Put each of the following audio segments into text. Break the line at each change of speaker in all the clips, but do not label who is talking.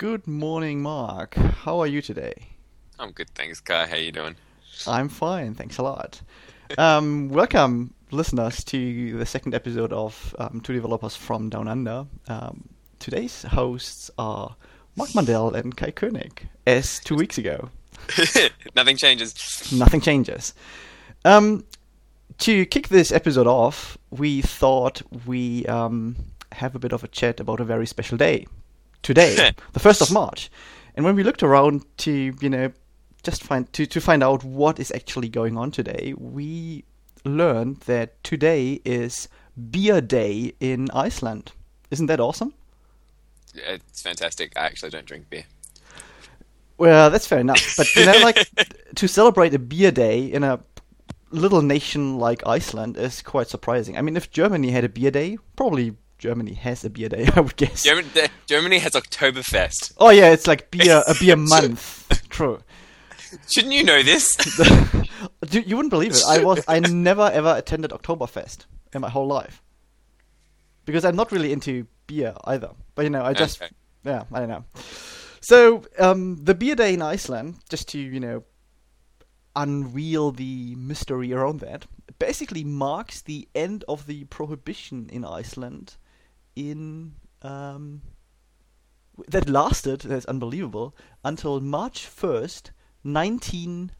Good morning, Mark. How are you today?
I'm good, thanks, Kai. How are you doing?
I'm fine, thanks a lot. Um, welcome, listeners, to the second episode of um, Two Developers from Down Under. Um, today's hosts are Mark Mandel and Kai Koenig, as two weeks ago.
Nothing changes.
Nothing changes. Um, to kick this episode off, we thought we um, have a bit of a chat about a very special day. Today, the first of March. And when we looked around to, you know, just find to, to find out what is actually going on today, we learned that today is beer day in Iceland. Isn't that awesome?
It's fantastic. I actually don't drink beer.
Well, that's fair enough. But you know, like to celebrate a beer day in a little nation like Iceland is quite surprising. I mean, if Germany had a beer day, probably Germany has a beer day, I would guess.
Germany, Germany has Oktoberfest.
Oh yeah, it's like beer a beer month. True.
Shouldn't you know this?
Dude, you wouldn't believe it. I was I never ever attended Oktoberfest in my whole life because I'm not really into beer either. But you know, I just
Okay.
yeah, I don't know. So um, the beer day in Iceland, just to you know unveil the mystery around that, basically marks the end of the prohibition in Iceland. In um, that lasted, that's unbelievable, until March first, nineteen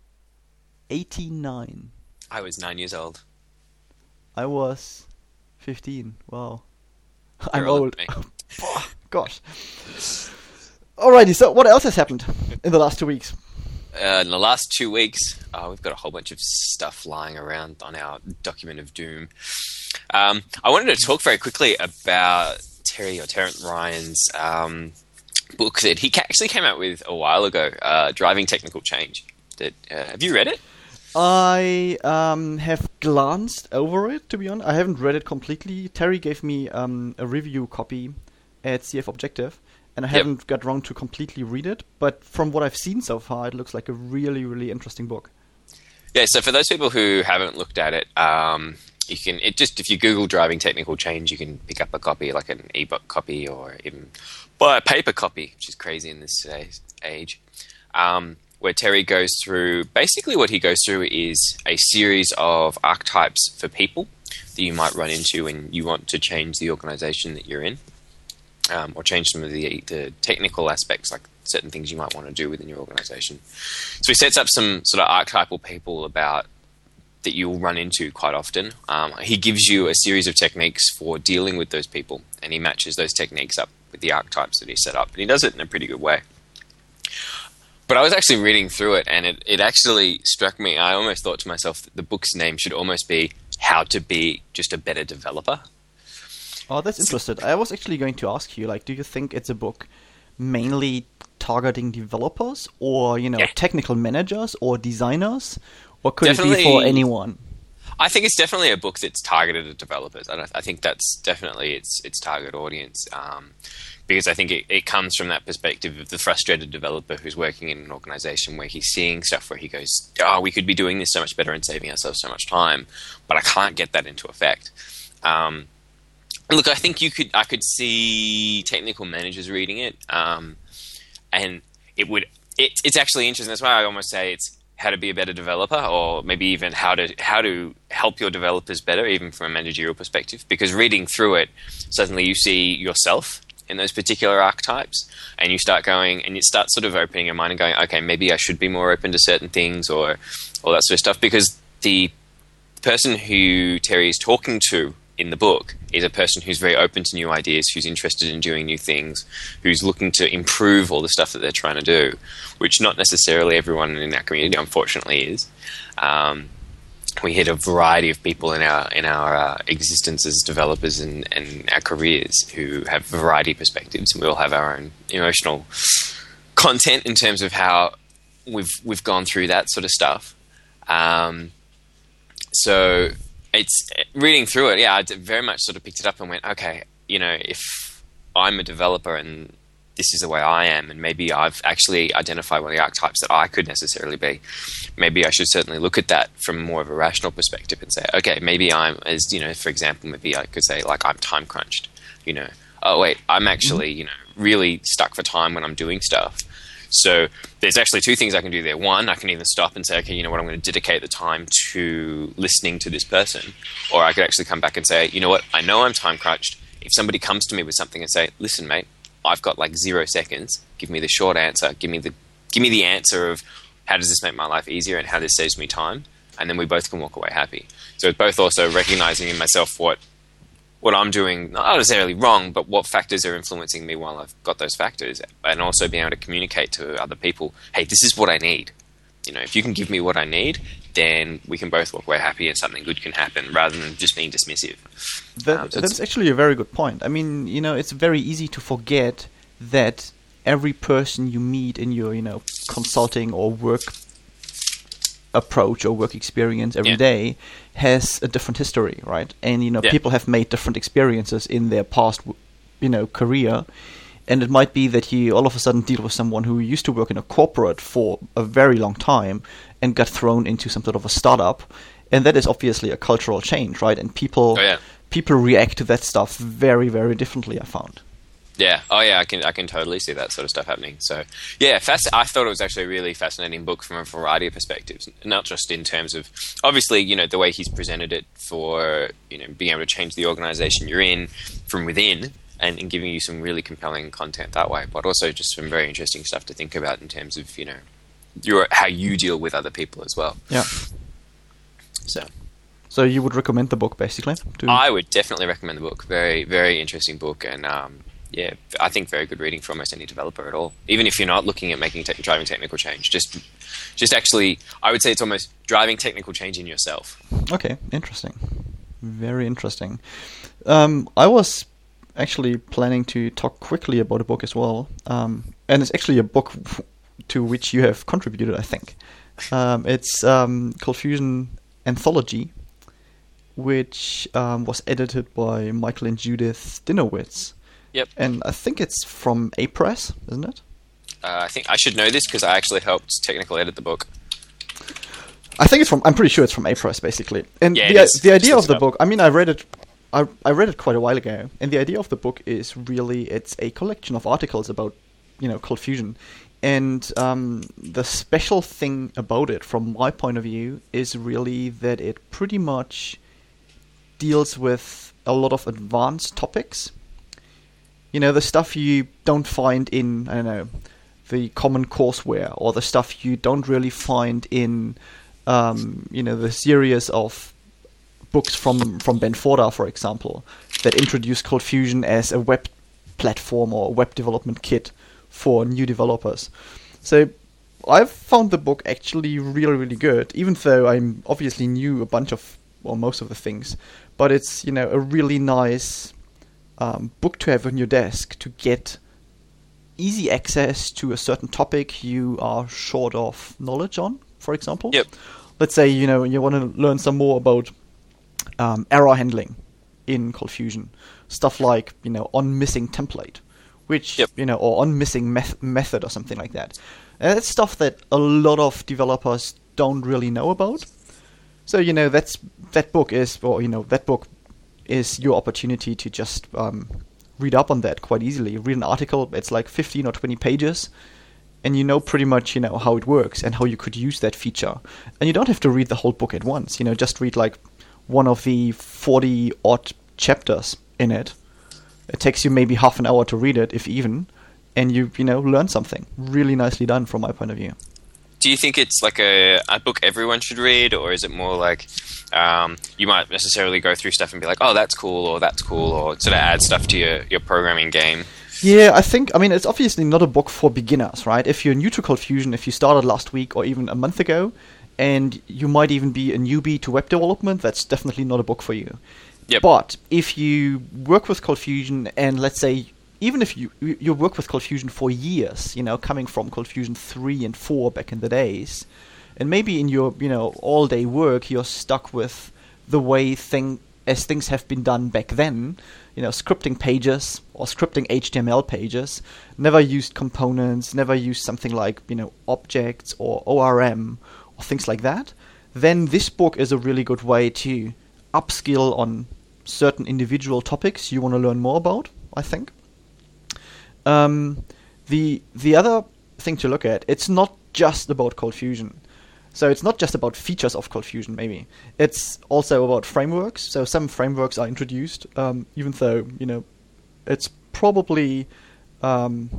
eighty nine.
I was nine years old.
I was fifteen. Wow, I'm
You're older
old. Gosh. Alrighty, so what else has happened in the last two weeks?
Uh, in the last two weeks, uh, we've got a whole bunch of stuff lying around on our document of doom. Um, I wanted to talk very quickly about Terry or Terrence Ryan's um, book that he actually came out with a while ago, uh, Driving Technical Change. That, uh, have you read it?
I um, have glanced over it, to be honest. I haven't read it completely. Terry gave me um, a review copy at CF Objective, and I
Yep.
haven't got around to completely read it. But from what I've seen so far, it looks like a really, really interesting book.
Yeah, so for those people who haven't looked at it, um, you can it just if you Google driving technical change, you can pick up a copy, like an ebook copy, or even buy a paper copy, which is crazy in this today's age. Um, where Terry goes through basically what he goes through is a series of archetypes for people that you might run into when you want to change the organization that you're in, um, or change some of the the technical aspects, like certain things you might want to do within your organization. So he sets up some sort of archetypal people about that you'll run into quite often. Um, he gives you a series of techniques for dealing with those people, and he matches those techniques up with the archetypes that he set up, and he does it in a pretty good way. But I was actually reading through it, and it, it actually struck me. I almost thought to myself that the book's name should almost be "How to Be Just a Better Developer."
Oh, that's interesting. I was actually going to ask you, like, do you think it's a book mainly targeting developers, or you know,
Yeah.
technical managers, or designers, or could it be for anyone?
I think it's definitely a book that's targeted at developers. I, don't- I think that's definitely its its target audience um, because I think it, it comes from that perspective of the frustrated developer who's working in an organization where he's seeing stuff where he goes, "Oh, we could be doing this so much better and saving ourselves so much time, but I can't get that into effect." Um, look, I think you could. I could see technical managers reading it, um, and it would. It, it's actually interesting. That's why I almost say it's how to be a better developer, or maybe even how to how to help your developers better, even from a managerial perspective. Because reading through it, suddenly you see yourself in those particular archetypes, and you start going, and you start sort of opening your mind and going, okay, maybe I should be more open to certain things, or all that sort of stuff. Because the person who Terry is talking to in the book is a person who's very open to new ideas, who's interested in doing new things, who's looking to improve all the stuff that they're trying to do, which not necessarily everyone in our community, unfortunately, is. Um, we hit a variety of people in our in our uh, existence as developers and, and our careers who have a variety of perspectives, and we all have our own emotional content in terms of how we've we've gone through that sort of stuff. Um, so it's reading through it. Yeah, I very much sort of picked it up and went, okay, you know, if I'm a developer and this is the way I am, and maybe I've actually identified one of the archetypes that I could necessarily be. Maybe I should certainly look at that from more of a rational perspective and say, okay, maybe I'm, as you know, for example, maybe I could say like I'm time crunched. You know, oh wait, I'm mm-hmm. actually you know really stuck for time when I'm doing stuff. So there's actually two things I can do there. One, I can either stop and say, okay, you know what, I'm going to dedicate the time to listening to this person, or I could actually come back and say, you know what, I know I'm time crunched. If somebody comes to me with something and say, listen, mate, I've got like zero seconds. Give me the short answer. Give me the give me the answer of how does this make my life easier and how this saves me time, and then we both can walk away happy. So it's both also recognizing in myself what what I'm doing, not necessarily wrong, but what factors are influencing me while I've got those factors, and also being able to communicate to other people, hey, this is what I need. You know, if you can give me what I need, then we can both walk away happy and something good can happen rather than just being dismissive.
That, um, so that's actually a very good point. I mean, you know, it's very easy to forget that every person you meet in your, you know, consulting or work approach or work experience every yeah. day has a different history, right? And you know, yeah. people have made different experiences in their past, you know, career. And it might be that you all of a sudden deal with someone who used to work in a corporate for a very long time and got thrown into some sort of a startup, and that is obviously a cultural change, right? And people
oh, yeah.
people react to that stuff very, very differently. I found.
Yeah. Oh, yeah. I can I can totally see that sort of stuff happening. So, yeah, fasc- I thought it was actually a really fascinating book from a variety of perspectives, not just in terms of obviously you know the way he's presented it for you know being able to change the organization you're in from within. And, and giving you some really compelling content that way, but also just some very interesting stuff to think about in terms of you know your how you deal with other people as well.
Yeah.
So.
So you would recommend the book, basically?
To... I would definitely recommend the book. Very, very interesting book, and um, yeah, I think very good reading for almost any developer at all. Even if you're not looking at making te- driving technical change, just just actually, I would say it's almost driving technical change in yourself.
Okay, interesting. Very interesting. Um, I was actually planning to talk quickly about a book as well, um, and it's actually a book to which you have contributed, I think. Um, it's um, ColdFusion Anthology, which um, was edited by Michael and Judith Dinowitz.
Yep.
And I think it's from Apress, isn't it?
Uh, I think I should know this because I actually helped technical edit the book.
I think it's from. I'm pretty sure it's from Apress, basically. And
yeah,
the, the idea of the book. I mean, I read it. I, I read it quite a while ago, and the idea of the book is really it's a collection of articles about, you know, cold fusion, and um, the special thing about it, from my point of view, is really that it pretty much deals with a lot of advanced topics you know, the stuff you don't find in, I don't know, the common courseware, or the stuff you don't really find in, um, you know, the series of books from, from Ben Forta, for example, that introduce Cold Fusion as a web platform or a web development kit for new developers. So I've found the book actually really, really good, even though I'm obviously knew a bunch of, or most of the things. But it's, you know, a really nice um, book to have on your desk to get easy access to a certain topic you are short of knowledge on, for example.
Yep.
Let's say you know you want to learn some more about um, error handling in ColdFusion, stuff like you know on missing template, which
yep.
you know or on missing meth- method or something like that. And that's stuff that a lot of developers don't really know about. So you know that's that book is, or you know that book is your opportunity to just um, read up on that quite easily. Read an article, it's like 15 or 20 pages, and you know pretty much you know how it works and how you could use that feature. And you don't have to read the whole book at once. You know, just read like one of the 40 odd chapters in it. It takes you maybe half an hour to read it, if even, and you you know learn something. Really nicely done from my point of view
do you think it's like a, a book everyone should read, or is it more like um, you might necessarily go through stuff and be like, oh, that's cool, or that's cool, or sort of add stuff to your, your programming game?
Yeah, I think, I mean, it's obviously not a book for beginners, right? If you're new to ColdFusion, if you started last week or even a month ago, and you might even be a newbie to web development, that's definitely not a book for you.
Yep.
But if you work with ColdFusion and let's say even if you you work with ColdFusion for years, you know, coming from ColdFusion three and four back in the days, and maybe in your you know all day work you're stuck with the way thing as things have been done back then, you know, scripting pages or scripting HTML pages, never used components, never used something like you know objects or ORM or things like that. Then this book is a really good way to upskill on certain individual topics you want to learn more about I think. Um, the the other thing to look at, it's not just about Cold Fusion. So it's not just about features of Cold Fusion, maybe. It's also about frameworks. So some frameworks are introduced, um, even though you know it's probably um,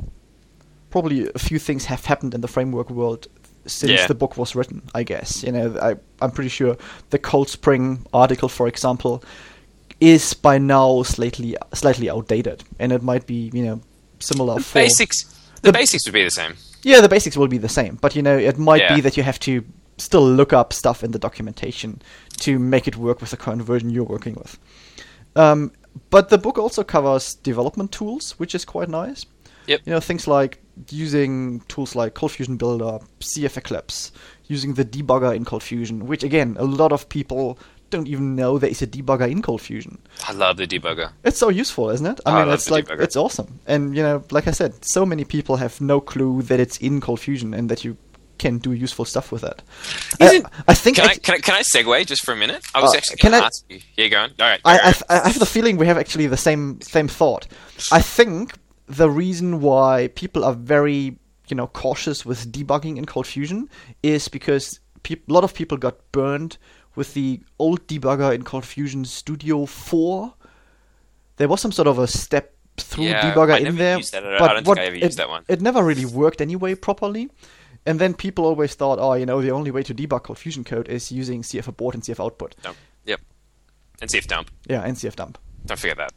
probably a few things have happened in the framework world since
Yeah.
the book was written. I guess you know I I'm pretty sure the Cold Spring article, for example, is by now slightly slightly outdated, and it might be you know similar
The basics. The,
The-
basics would be the same.
yeah, the basics will be the same, but you know, it might
Yeah.
be that you have to still look up stuff in the documentation to make it work with the current version you're working with. Um, but the book also covers development tools, which is quite nice.
Yep.
You know, things like using tools like Cold Fusion Builder, CF Eclipse, using the debugger in Cold Fusion, which again, a lot of people don't even know there is a debugger in Cold Fusion.
I love the debugger.
It's so useful, isn't it? I
I
mean, it's like
debugger.
it's awesome, and you know, like I said, so many people have no clue that it's in Cold Fusion and that you can do useful stuff with it. I,
Isn't-
I think
Can I, can I can I segue just for a minute? I was
Uh,
actually going to ask you. Yeah, go on. All right.
I,
go
I,
on.
f- I have the feeling we have actually the same same thought. I think the reason why people are very you know cautious with debugging in Cold Fusion is because peop- a lot of people got burned with the old debugger in Cold Fusion Studio 4. There was some sort of a step through
Yeah,
debugger
I
in there,
used that. I- I
but
don't think
what
I ever
it,
used that one.
It never really worked anyway properly. And then people always thought, oh, you know, the only way to debug Cold Fusion code is using CF abort and CF output.
Dump. Yep. And if dump.
Yeah, and CF dump.
Don't forget that.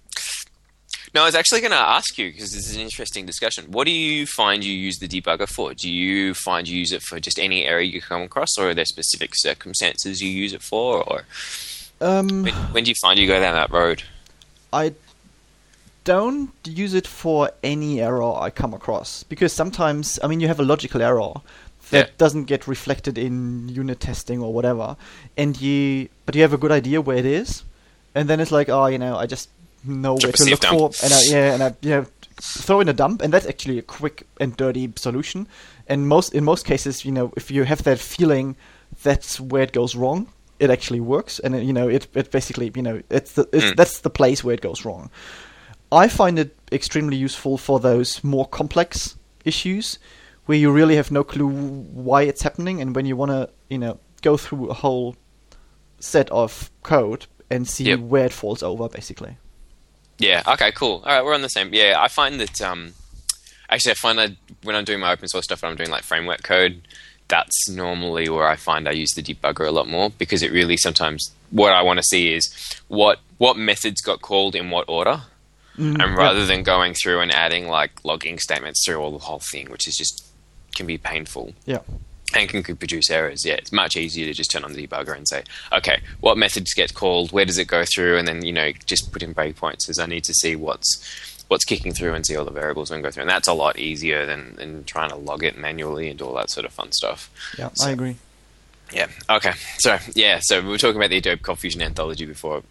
No, I was actually going to ask you because this is an interesting discussion. What do you find you use the debugger for? Do you find you use it for just any area you come across, or are there specific circumstances you use it for? Or
Um,
when, when do you find you go down that road?
I don't use it for any error I come across because sometimes, I mean, you have a logical error that
Yeah.
doesn't get reflected in unit testing or whatever, and you but you have a good idea where it is, and then it's like, oh, you know, I just know where to look
dump.
for, and I, yeah, and I know throw in a dump, and that's actually a quick and dirty solution. And most in most cases, you know, if you have that feeling, that's where it goes wrong. It actually works, and it, you know, it it basically, you know, it's the it's,
Mm.
that's the place where it goes wrong. I find it extremely useful for those more complex issues where you really have no clue why it's happening, and when you want to, you know, go through a whole set of code and see
Yep.
where it falls over, basically.
Yeah. Okay. Cool. All right. We're on the same. Yeah. I find that. Um, actually, I find that when I'm doing my open source stuff, and I'm doing like framework code, that's normally where I find I use the debugger a lot more because it really sometimes what I want to see is what what methods got called in what order,
Mm,
and rather than going through and adding like logging statements through all the whole thing, which is just can be painful
Yeah.
And can could produce errors. Yeah, it's much easier to just turn on the debugger and say, okay, what methods get called, where does it go through, and then you know just put in breakpoints as I need to see what's what's kicking through and see all the variables and go through, and that's a lot easier than, than trying to log it manually and do all that sort of fun stuff.
Yeah,
So-
I agree.
Yeah. Okay. So yeah. So we were talking about the Adobe ColdFusion anthology before.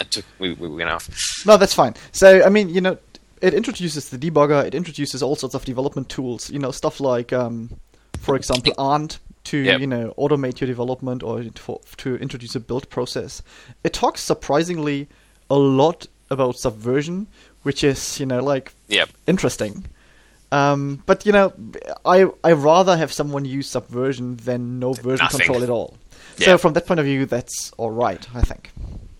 I took, we, we went off.
No, that's fine. So, I mean, you know, it introduces the debugger. It introduces all sorts of development tools. You know, stuff like, um, for example, Ant to
Yep.
you know automate your development or for, to introduce a build process. It talks surprisingly a lot about subversion, which is you know like
Yep.
interesting. Um, but you know, I I rather have someone use subversion than no version
Nothing.
control at all.
Yeah.
So from that point of view, that's all right, I think.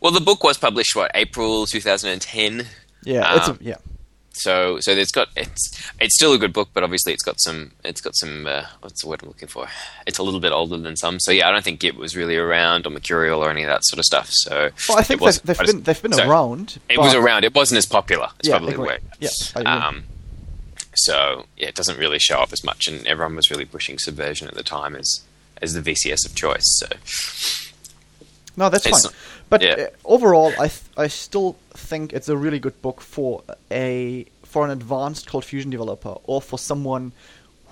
Well, the book was published what April 2010.
Yeah, it's a,
Um,
yeah.
So so it's got it's it's still a good book, but obviously it's got some it's got some uh, what's the word I'm looking for? It's a little bit older than some. So yeah, I don't think Git was really around or Mercurial or any of that sort of stuff. So
Well, I think
was-
they've, they've been they've been
so
around.
It was around. It wasn't as popular. It's
Yeah,
probably the way.
Yeah.
Um, so yeah, it doesn't really show up as much, and everyone was really pushing Subversion at the time as as the VCS of choice. So
No, that's
It's
fine.
not-
But
yeah.
uh, overall, I th- I still think it's a really good book for a for an advanced Cold Fusion developer or for someone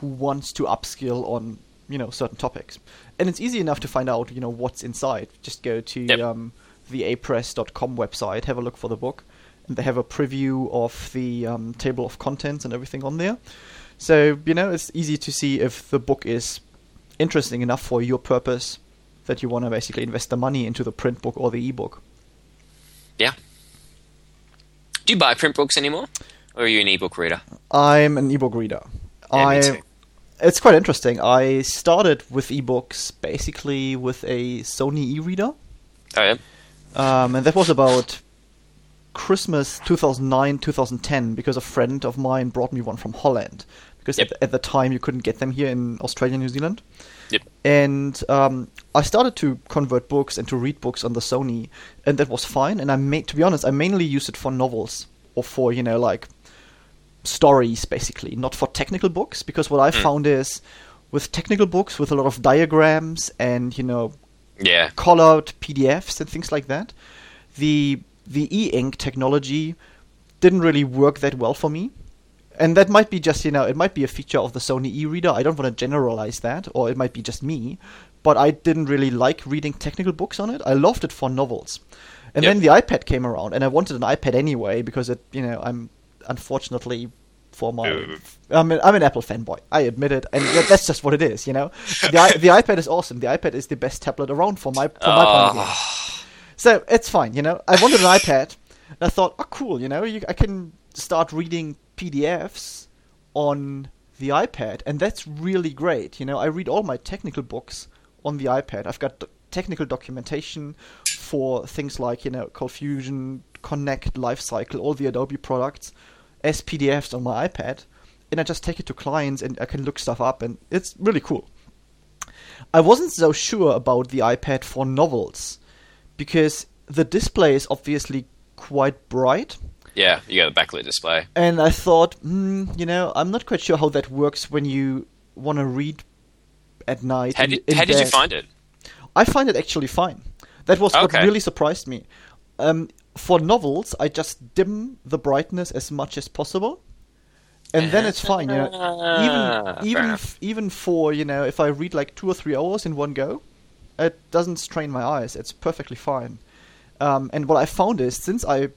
who wants to upskill on you know certain topics. And it's easy enough to find out you know what's inside. Just go to
Yep.
um, the apress.com website, have a look for the book, and they have a preview of the um, table of contents and everything on there. So you know it's easy to see if the book is interesting enough for your purpose that you want to basically invest the money into the print book or the ebook.
yeah. Do you buy print books anymore? or are you an ebook reader?
I'm an ebook reader.
Yeah, me
I
too.
it's quite interesting. I started with ebooks basically with a Sony e-reader,
Oh yeah.
um, and that was about Christmas 2009 2010 because a friend of mine brought me one from Holland because
Yep.
at, at the time you couldn't get them here in Australia and New Zealand.
Yep.
And um, I started to convert books and to read books on the Sony, and that was fine. And I made, to be honest, I mainly used it for novels or for you know like stories, basically, not for technical books. Because what I found is with technical books with a lot of diagrams and you know
Yeah.
colored PDFs and things like that, the the e-ink technology didn't really work that well for me. And that might be just, you know, it might be a feature of the Sony e-reader. I don't want to generalize that, or it might be just me. But I didn't really like reading technical books on it. I loved it for novels. And
Yep.
then the iPad came around, and I wanted an iPad anyway because it, you know, I'm unfortunately for my,
Ooh.
I'm an, I'm an Apple fanboy. I admit it, and that's just what it is, you know. The the iPad is awesome. The iPad is the best tablet around for my from my point of view.
Oh,
So it's fine, you know. I wanted an iPad, and I thought, oh, cool, you know, you, I can start reading PDFs on the iPad, and that's really great. You know, I read all my technical books on the iPad. I've got technical documentation for things like, you know, Cold Fusion, Connect, Lifecycle, all the Adobe products as PDFs on my iPad, and I just take it to clients and I can look stuff up, and it's really cool. I wasn't so sure about the iPad for novels because the display is obviously quite bright.
Yeah. You got a backlit display.
And I thought, hmm, you know, I'm not quite sure how that works when you want to read at night.
How did
in
how did you find it?
I find it actually fine. That was
Okay.
what really surprised me. Um, for novels, I just dim the brightness as much as possible, and then it's fine. You know,
Ah,
even even even for you know, if I read like two or three hours in one go, it doesn't strain my eyes. It's perfectly fine. Um, and what I found is since I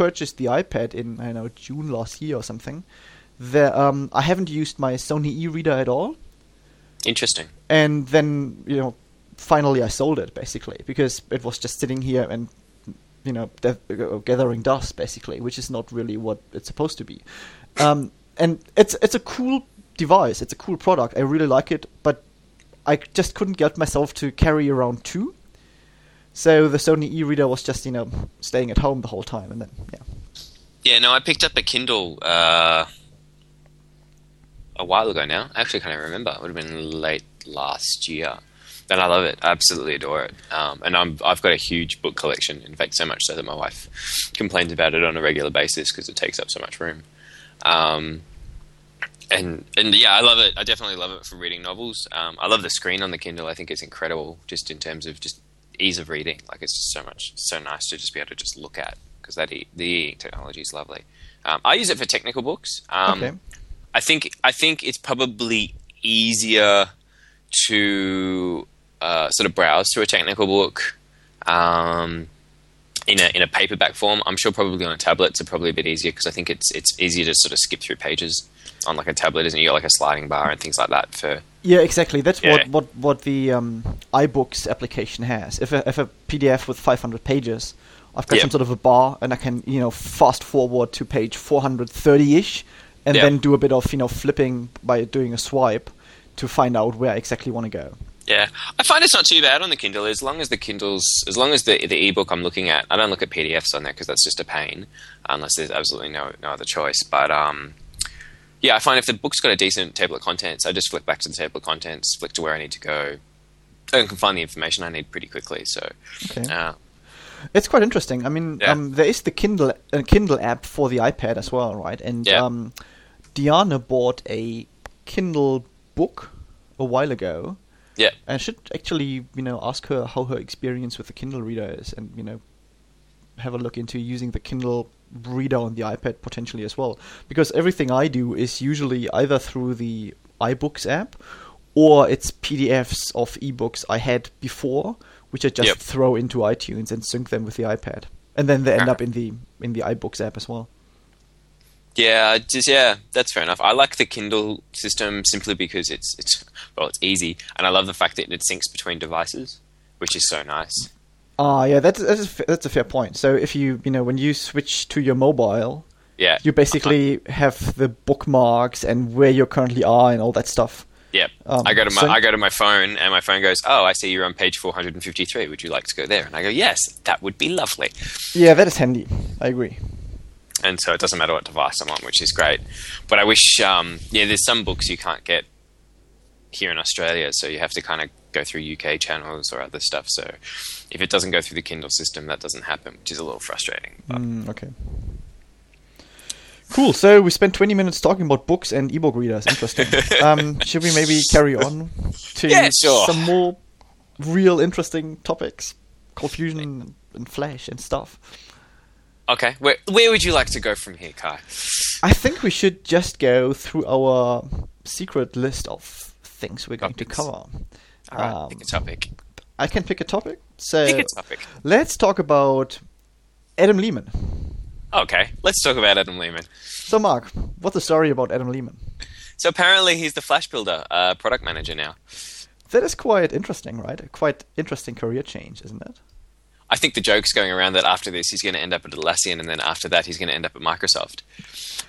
purchased the iPad in I know June last year or something, there um, I haven't used my Sony e-reader at all
Interesting.
and then you know finally I sold it basically because it was just sitting here and you know de- uh, gathering dust basically, which is not really what it's supposed to be. Um, and it's it's a cool device. It's a cool product. I really like it, but I just couldn't get myself to carry around two. So the Sony e-reader was just you know staying at home the whole time, and then yeah.
Yeah, no, I picked up a Kindle uh, a while ago now. I actually can't remember. It would have been late last year. And I love it. I absolutely adore it. Um, and I'm, I've got a huge book collection. In fact, so much so that my wife complains about it on a regular basis because it takes up so much room. Um, and and yeah, I love it. I definitely love it for reading novels. Um, I love the screen on the Kindle. I think it's incredible, just in terms of just ease of reading. Like it's just so much, so nice to just be able to just look at because that e- the e technology is lovely. Um, I use it for technical books. Um,
Okay.
I think I think it's probably easier to uh, sort of browse through a technical book um, in a in a paperback form. I'm sure probably on a tablet it's probably a bit easier because I think it's it's easier to sort of skip through pages on like a tablet, isn't it? You got like a sliding bar and things like that for
Yeah, exactly. That's
Yeah.
what what what the um, iBooks application has. If a, if a PDF with 500 pages, I've got
Yeah.
some sort of a bar, and I can you know fast forward to page 430ish, and
Yeah.
then do a bit of you know flipping by doing a swipe to find out where I exactly want to go.
Yeah, I find it's not too bad on the Kindle as long as the Kindle's as long as the the ebook I'm looking at. I don't look at PDFs on there because that's just a pain unless there's absolutely no no other choice. But um, yeah, I find if the book's got a decent table of contents, I just flick back to the table of contents, flick to where I need to go, and can find the information I need pretty quickly. So
Okay.
uh,
It's quite interesting. I mean,
Yeah.
um, there is the Kindle uh, Kindle app for the iPad as well, right? And
Yeah.
um, Diana bought a Kindle book a while ago.
yeah,
I should actually, you know, ask her how her experience with the Kindle reader is, and you know, have a look into using the Kindle reader on the iPad potentially as well. Because everything I do is usually either through the iBooks app, or it's PDFs of ebooks I had before, which I just
Yep.
throw into iTunes and sync them with the iPad, and then they end up in the in the iBooks app as well.
yeah, just yeah, that's fair enough. I like the Kindle system simply because it's it's well, it's easy, and I love the fact that it syncs between devices, which is so nice.
Ah, yeah, that's that's a, that's a fair point. So if you you know when you switch to your mobile,
Yeah.
You basically have the bookmarks and where you currently are and all that stuff.
Yeah,
Um,
I go to my
so-
I go to my phone, and my phone goes, "Oh, I see you're on page 453. Would you like to go there?" And I go, "Yes, that would be lovely."
Yeah, that is handy. I agree.
And so it doesn't matter what device I'm on, which is great. But I wish, um, yeah, there's some books you can't get here in Australia, so you have to kind of go through UK channels or other stuff. So if it doesn't go through the Kindle system, that doesn't happen, which is a little frustrating.
Mm, okay. Cool. So we spent 20 minutes talking about books and ebook readers. Interesting. um, should we maybe carry on to
Yeah, sure.
some more real interesting topics? Cold Fusion and Flash and stuff.
okay, where where would you like to go from here, Kai?
I think we should just go through our secret list of things we're going
Topics.
to cover.
All right,
Um,
pick a topic.
I can pick a topic. So
Pick a topic.
let's talk about Adam Lehman.
Okay, let's talk about Adam Lehman.
So, Mark, what's the story about Adam Lehman?
So apparently he's the Flash Builder uh, product manager now.
That is quite interesting, right? A quite interesting career change, isn't it?
I think the joke's going around that after this he's going to end up at Atlassian, and then after that he's going to end up at Microsoft.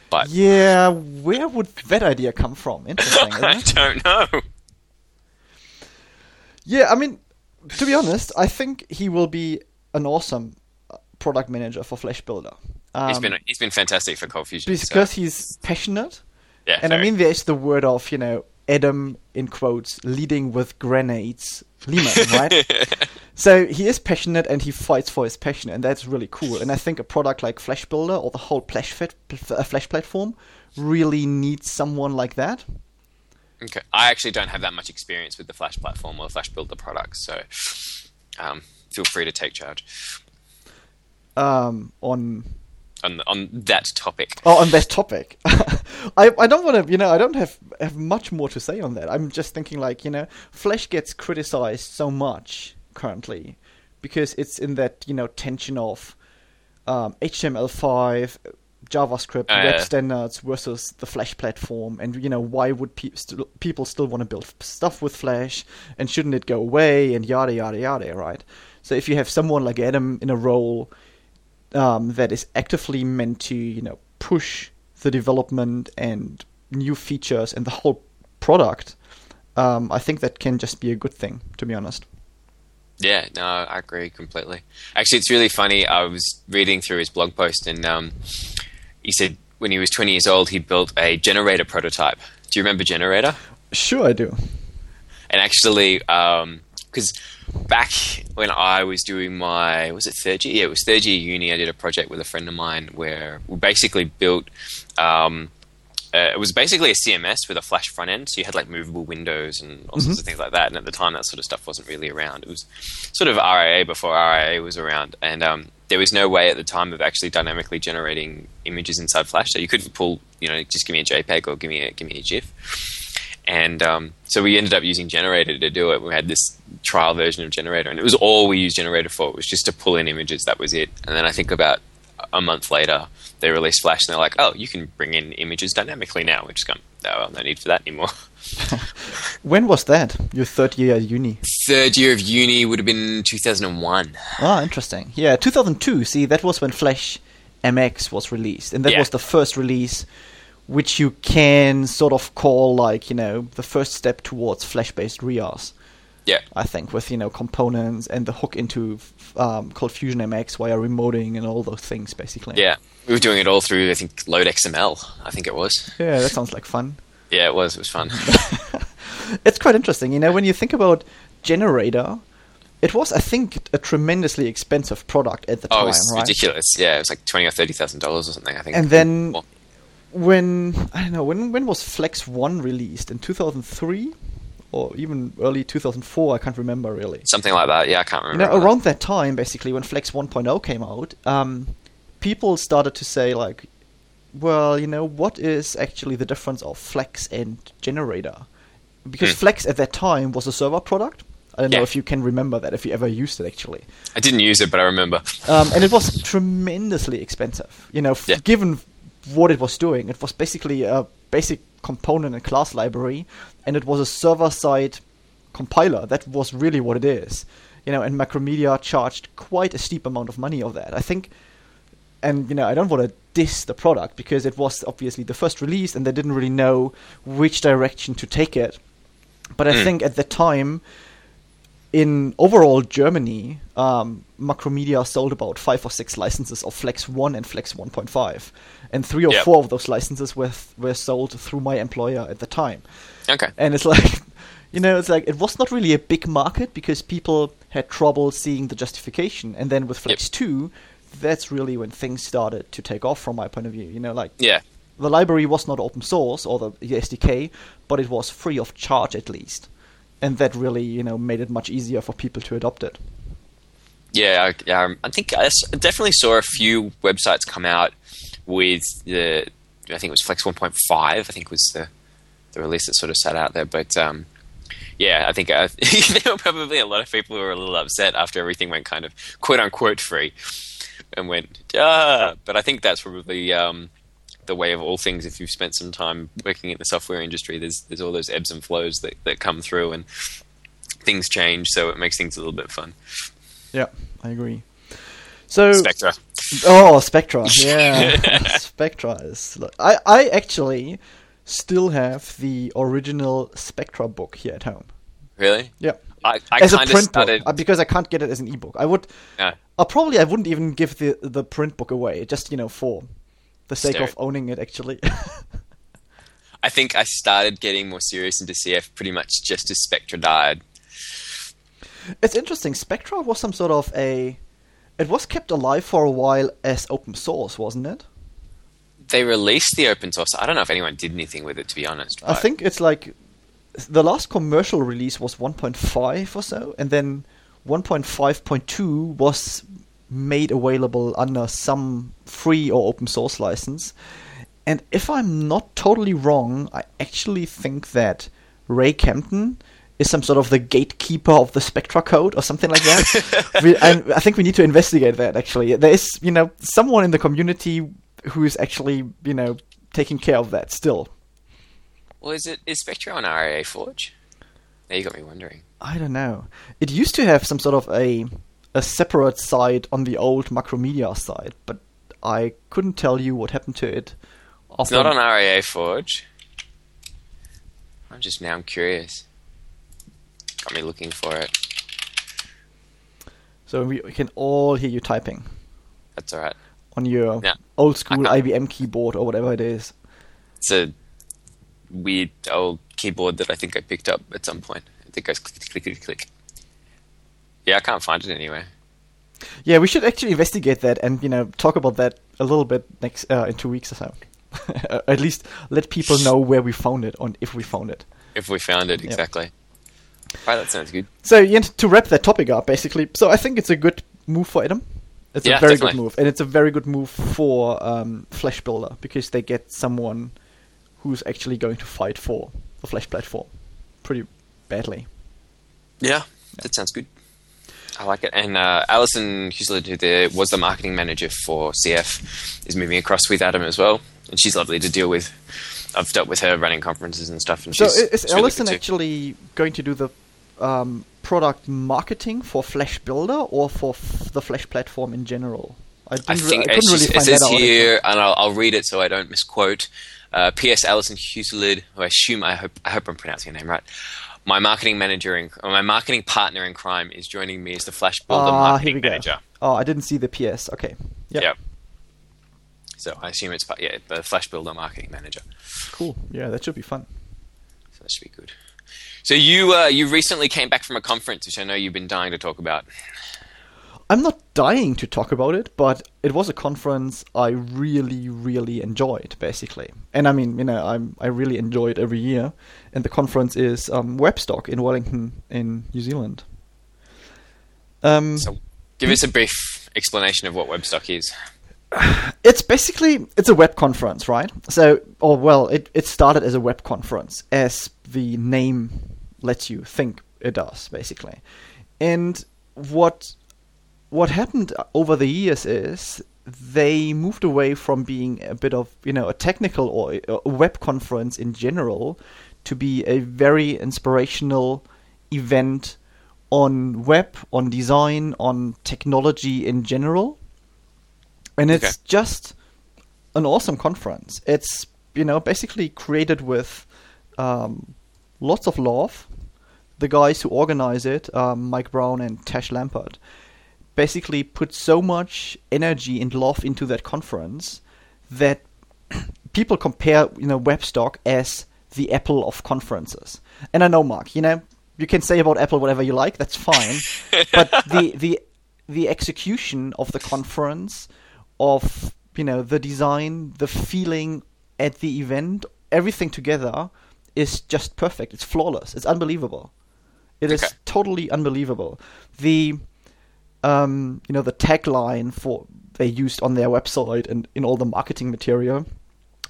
But
Yeah, where would that idea come from? Interesting,
I don't know.
Yeah, I mean, to be honest, I think he will be an awesome uh, product manager for Flash Builder. Um,
he's been he's been fantastic for Cold Fusion. so-
because he's passionate,
yeah,
and I mean, there's the word of you know Adam in quotes leading with grenades, Lehman, right? so he is passionate and he fights for his passion, and that's really cool. And I think a product like Flash Builder or the whole Flash fit, uh, Flash platform really needs someone like that.
Okay. I actually don't have that much experience with the Flash platform or Flash Builder products, so um, feel free to take charge
Um, on
on on that topic.
Oh, on that topic, I I don't want to, you know, I don't have have much more to say on that. I'm just thinking like, you know, Flash gets criticized so much currently because it's in that you know tension of um, HTML5, JavaScript,
Uh,
web standards versus the Flash platform, and you know why would pe- st- people still want to build stuff with Flash, and shouldn't it go away, and yada yada yada, right? So if you have someone like Adam in a role um, that is actively meant to, you know, push the development and new features and the whole product, um, I think that can just be a good thing, to be honest.
Yeah, no, I agree completely. Actually, it's really funny. I was reading through his blog post, and um, he said when he was 20 years old, he built a generator prototype. Do you remember Generator?
Sure, I do.
And actually, because back when I was doing my was it third year? Yeah, it was third year uni. I did a project with a friend of mine where we basically built. Um, uh, it was basically a CMS with a Flash front end, so you had like movable windows and all sorts of things like that. And at the time, that sort of stuff wasn't really around. It was sort of RIA before RIA was around, and um, there was no way at the time of actually dynamically generating images inside Flash. So you couldn't pull, you know, just give me a JPEG or give me a give me a GIF. And um, so we ended up using Generator to do it. We had this trial version of Generator, and it was all we used Generator for. It was just to pull in images. That was it. And then I think about a month later, they released Flash, and they're like, "Oh, you can bring in images dynamically now." Which come, oh, well, no need for that anymore.
When was that? Your third year at uni?
Third year of uni would have been 2001.
Ah, interesting. Yeah, 2002. See, that was when Flash MX was released, and that
Yeah.
was the first release which you can sort of call like you know the first step towards Flash-based RIAs.
Yeah,
I think with you know components and the hook into um, ColdFusion MX via remoting and all those things basically.
yeah. We were doing it all through, I think, Load XML. I think it was.
Yeah, that sounds like fun.
Yeah, it was. It was fun.
It's quite interesting, you know, when you think about Generator. It was, I think, a tremendously expensive product at the
oh,
time,
it was
right?
ridiculous. Yeah, it was like twenty or thirty thousand dollars or something. I think.
And then
Well,
when I don't know when when was Flex One released in 2003 or even early 2004? I can't remember really.
something like that. Yeah, I can't remember.
You know, around that time, basically, when Flex 1.0 came out, um, people started to say like, well, you know, what is actually the difference of Flex and Generator? Because
Hmm.
Flex at that time was a server product. I don't know if you can remember that, if you ever used it actually.
I didn't use it, but I remember.
Um, and it was tremendously expensive. You know, f-
Yeah.
given what it was doing, it was basically a basic component and class library, and it was a server-side compiler. That was really what it is. You know, and Macromedia charged quite a steep amount of money of that. I think and you know, I don't want to diss the product because it was obviously the first release, and they didn't really know which direction to take it. But I
Mm.
think at the time, in overall Germany, um, Macromedia sold about five or six licenses of Flex 1 and Flex 1.5. And three or
Yep.
four of those licenses were, were sold through my employer at the time.
Okay.
And it's like, you know, it's like it was not really a big market because people had trouble seeing the justification. And then with Flex 2, that's really when things started to take off from my point of view. You know, like
Yeah.
the library was not open source or the, the SDK, but it was free of charge at least. And that really, you know, made it much easier for people to adopt it.
Yeah, I, um, I think I definitely saw a few websites come out with the. I think it was Flex 1.5. I think was the the release that sort of sat out there. But um, yeah, I think uh, there were probably a lot of people who were a little upset after everything went kind of quote unquote free and went ah. But I think that's probably um, the way of all things. If you've spent some time working in the software industry, there's there's all those ebbs and flows that, that come through and things change, so it makes things a little bit fun.
Yeah, I agree. So,
Spectra.
oh, Spectra, yeah, Spectra is. I I actually still have the original Spectra book here at home.
Really?
Yeah,
I, I
as a print
started.
book uh, because I can't get it as an ebook. I would.
Yeah.
Uh, probably I wouldn't even give the the print book away, just you know for the sake
Stare.
of owning it. Actually,
I think I started getting more serious into CF pretty much just as Spectra died.
it's interesting. Spectra was some sort of a. It was kept alive for a while as open source, wasn't it?
They released the open source. I don't know if anyone did anything with it, to be honest.
I think it's like the last commercial release was 1.5 or so, and then 1.5.2 was made available under some free or open source license. And if I'm not totally wrong, I actually think that Ray Camden is some sort of the gatekeeper of the Spectra code or something like that. we, I, I think we need to investigate that. Actually, there is you know someone in the community who is actually you know taking care of that still.
Well, is it is Spectra on RIAForge? Now you got me wondering.
I don't know. It used to have some sort of a a separate side on the old Macromedia side, but I couldn't tell you what happened to it.
It's not on RIAForge. I'm just now I'm curious. Got me looking for it.
So we, can all hear you typing
That's all right.
on your
Yeah.
old school IBM keyboard or whatever it is.
It's a weird old keyboard that I think I picked up at some point. I think goes click click click click. Yeah, I can't find it anywhere.
Yeah, we should actually investigate that and you know talk about that a little bit next uh, in two weeks or so. At least let people know where we found it on if we found it.
If we found it exactly. Right, that sounds good.
So yeah, to wrap that topic up, basically, so I think it's a good move for Adam. It's
Yeah,
a very
definitely.
good move, and it's a very good move for um, Flash Builder because they get someone who's actually going to fight for the Flash platform pretty badly.
Yeah, that sounds good. I like it. And uh, Alison Huselid, who the, was the marketing manager for CF, is moving across with Adam as well, and she's lovely to deal with. I've dealt with her running conferences and stuff, and
So
she's
is
she's really
Alison
too.
actually going to do the um, product marketing for Flash Builder or for f- the Flash platform in general? I, didn't
I
re-
think
I
it,
couldn't really
it says here, and I'll, I'll read it so I don't misquote. Uh, P.S. Alison Huselid, who I assume I hope I hope I'm pronouncing your name right. My marketing manager in, or my marketing partner in crime is joining me as the Flash Builder
here
marketing manager.
Oh, I didn't see the PS. Okay. Yep.
Yeah. So I assume it's yeah the Flash Builder marketing manager.
Cool. Yeah, that should be fun.
So that should be good. So you uh, you recently came back from a conference, which I know you've been dying to talk about.
I'm not dying to talk about it, but it was a conference I really, really enjoyed, basically. And I mean, you know, I'm I really enjoy it every year. And the conference is um, Webstock in Wellington, in New Zealand. Um,
So give us a brief explanation of what Webstock is.
it's basically it's a web conference, right? So, or well, it it started as a web conference, as the name lets you think it does, basically. And what what happened over the years is they moved away from being a bit of you know a technical or a web conference in general to be a very inspirational event on web, on design, on technology in general and it's
Okay.
just an awesome conference. It's you know basically created with um, lots of love. The guys who organize it, um, Mike Brown and Tash Lampert, basically put so much energy and love into that conference that people compare you know Webstock as the Apple of conferences. And I know, Mark, you know, you can say about Apple whatever you like. That's fine. but the the the execution of the conference, of you know the design, the feeling at the event, everything together is just perfect. It's flawless. It's unbelievable. It is
Okay.
totally unbelievable. The um, you know the tagline for they used on their website and in all the marketing material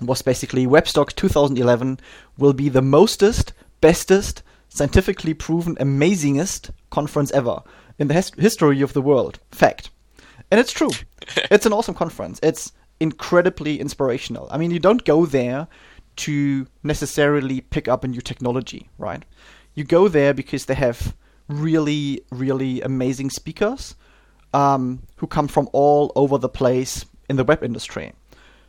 was basically Webstock 2011 will be the mostest, bestest, scientifically proven, amazingest conference ever in the his- history of the world. Fact. And it's true. it's an awesome conference. It's incredibly inspirational. I mean, you don't go there to necessarily pick up a new technology, right? You go there because they have really, really amazing speakers um, who come from all over the place in the web industry.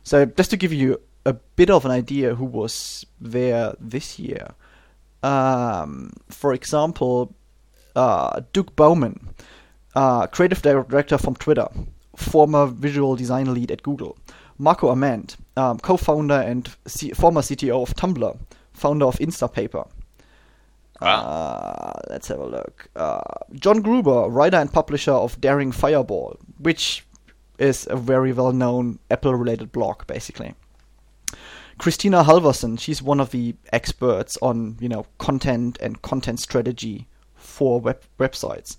So just to give you a bit of an idea who was there this year, um, for example, uh, Doug Bowman, uh, creative director from Twitter, former visual design lead at Google, Marco Arment, um, co-founder and C- former CTO of Tumblr, founder of Instapaper. Uh, let's have a look. Uh, John Gruber, writer and publisher of Daring Fireball, which is a very well-known Apple-related blog, basically. Kristina Halvorson, she's one of the experts on you know content and content strategy for web websites.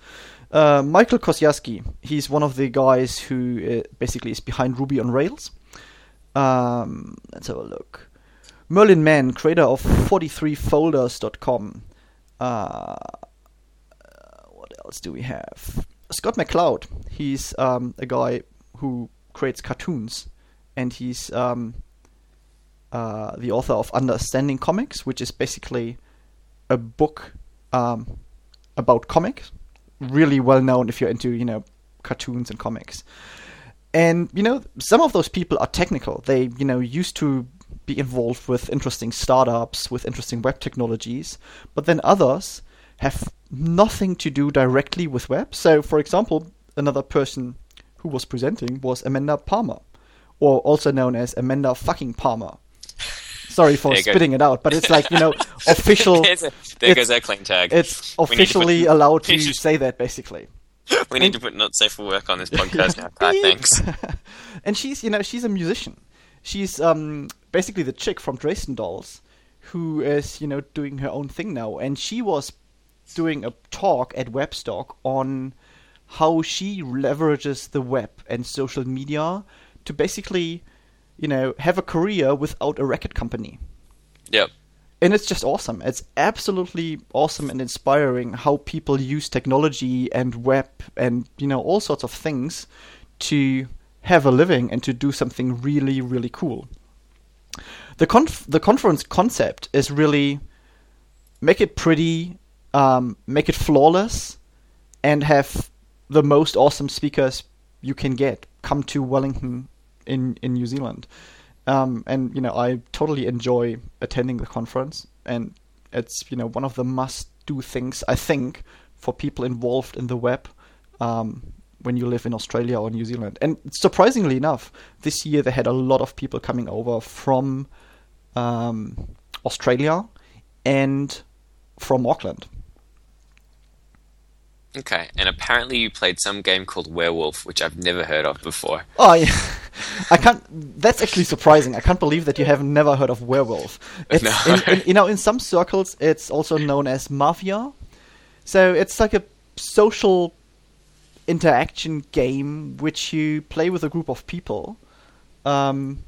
Uh, Michael Koziarski, he's one of the guys who uh, basically is behind Ruby on Rails. Um, let's have a look. Merlin Mann, creator of 43folders.com. Uh, what else do we have? Scott McCloud. He's um, a guy who creates cartoons, and he's um, uh, the author of Understanding Comics, which is basically a book um, about comics. Really well known if you're into you know cartoons and comics. And you know some of those people are technical. They you know used to be involved with interesting startups, with interesting web technologies, but then others have nothing to do directly with web. So, for example, another person who was presenting was Amanda Palmer, or also known as Amanda fucking Palmer. Sorry for
you go.
spitting it out, but it's like you know official.
There
it's-
goes our claim tag.
It's
need to put-
officially allowed to say that, basically.
we need to put not safe for work on this podcast now. Thanks.
and she's you know she's a musician. She's um basically the chick from Dresden Dolls, who is you know doing her own thing now, and she was doing a talk at Webstock on how she leverages the web and social media to basically you know have a career without a record company.
Yep.
And it's just awesome. It's absolutely awesome and inspiring how people use technology and web and you know all sorts of things to have a living and to do something really really cool. The conf- the conference concept is really make it pretty, um, make it flawless, and have the most awesome speakers you can get come to Wellington in in New Zealand. Um, and you know, I totally enjoy attending the conference, and it's you know one of the must-do things I think for people involved in the web um, when you live in Australia or New Zealand. And surprisingly enough, this year they had a lot of people coming over from um, Australia and from Auckland.
Okay. And apparently you played some game called Werewolf, which I've never heard of before.
Oh, yeah. I can't. That's actually surprising. I can't believe that you have never heard of werewolf. It's,
No.
in, in, you know, in some circles, it's also known as mafia. So it's like a social interaction game which you play with a group of people. Um,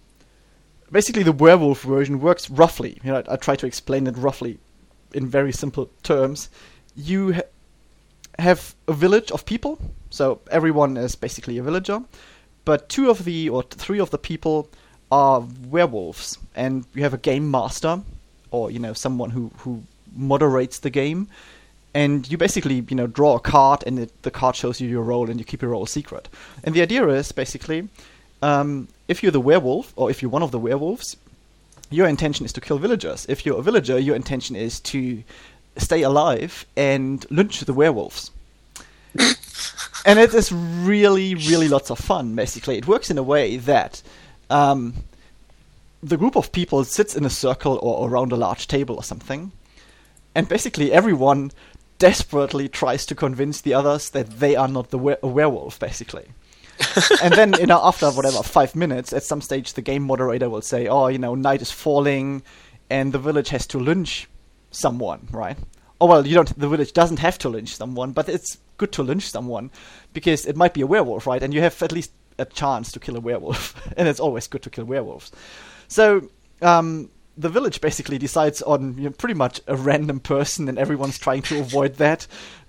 basically, the werewolf version works roughly. You know, I, I try to explain it roughly in very simple terms. You ha- have a village of people, so everyone is basically a villager but two of the or three of the people are werewolves, and you have a game master, or you know someone who who moderates the game, and you basically you know draw a card, and it, the card shows you your role, and you keep your role secret. And the idea is basically. um, if you're the werewolf, or if you're one of the werewolves, your intention is to kill villagers. If you're a villager, your intention is to stay alive and lynch the werewolves. and it is really, really lots of fun. Basically, it works in a way that um, the group of people sits in a circle or around a large table or something, and basically everyone desperately tries to convince the others that they are not the we- werewolf, basically. and then, you know, after whatever five minutes, at some stage, the game moderator will say, "Oh, you know, night is falling, and the village has to lynch someone, right?" Oh well, you don't. The village doesn't have to lynch someone, but it's good to lynch someone because it might be a werewolf, right? And you have at least a chance to kill a werewolf, and it's always good to kill werewolves. So um, the village basically decides on you know, pretty much a random person, and everyone's trying to avoid that.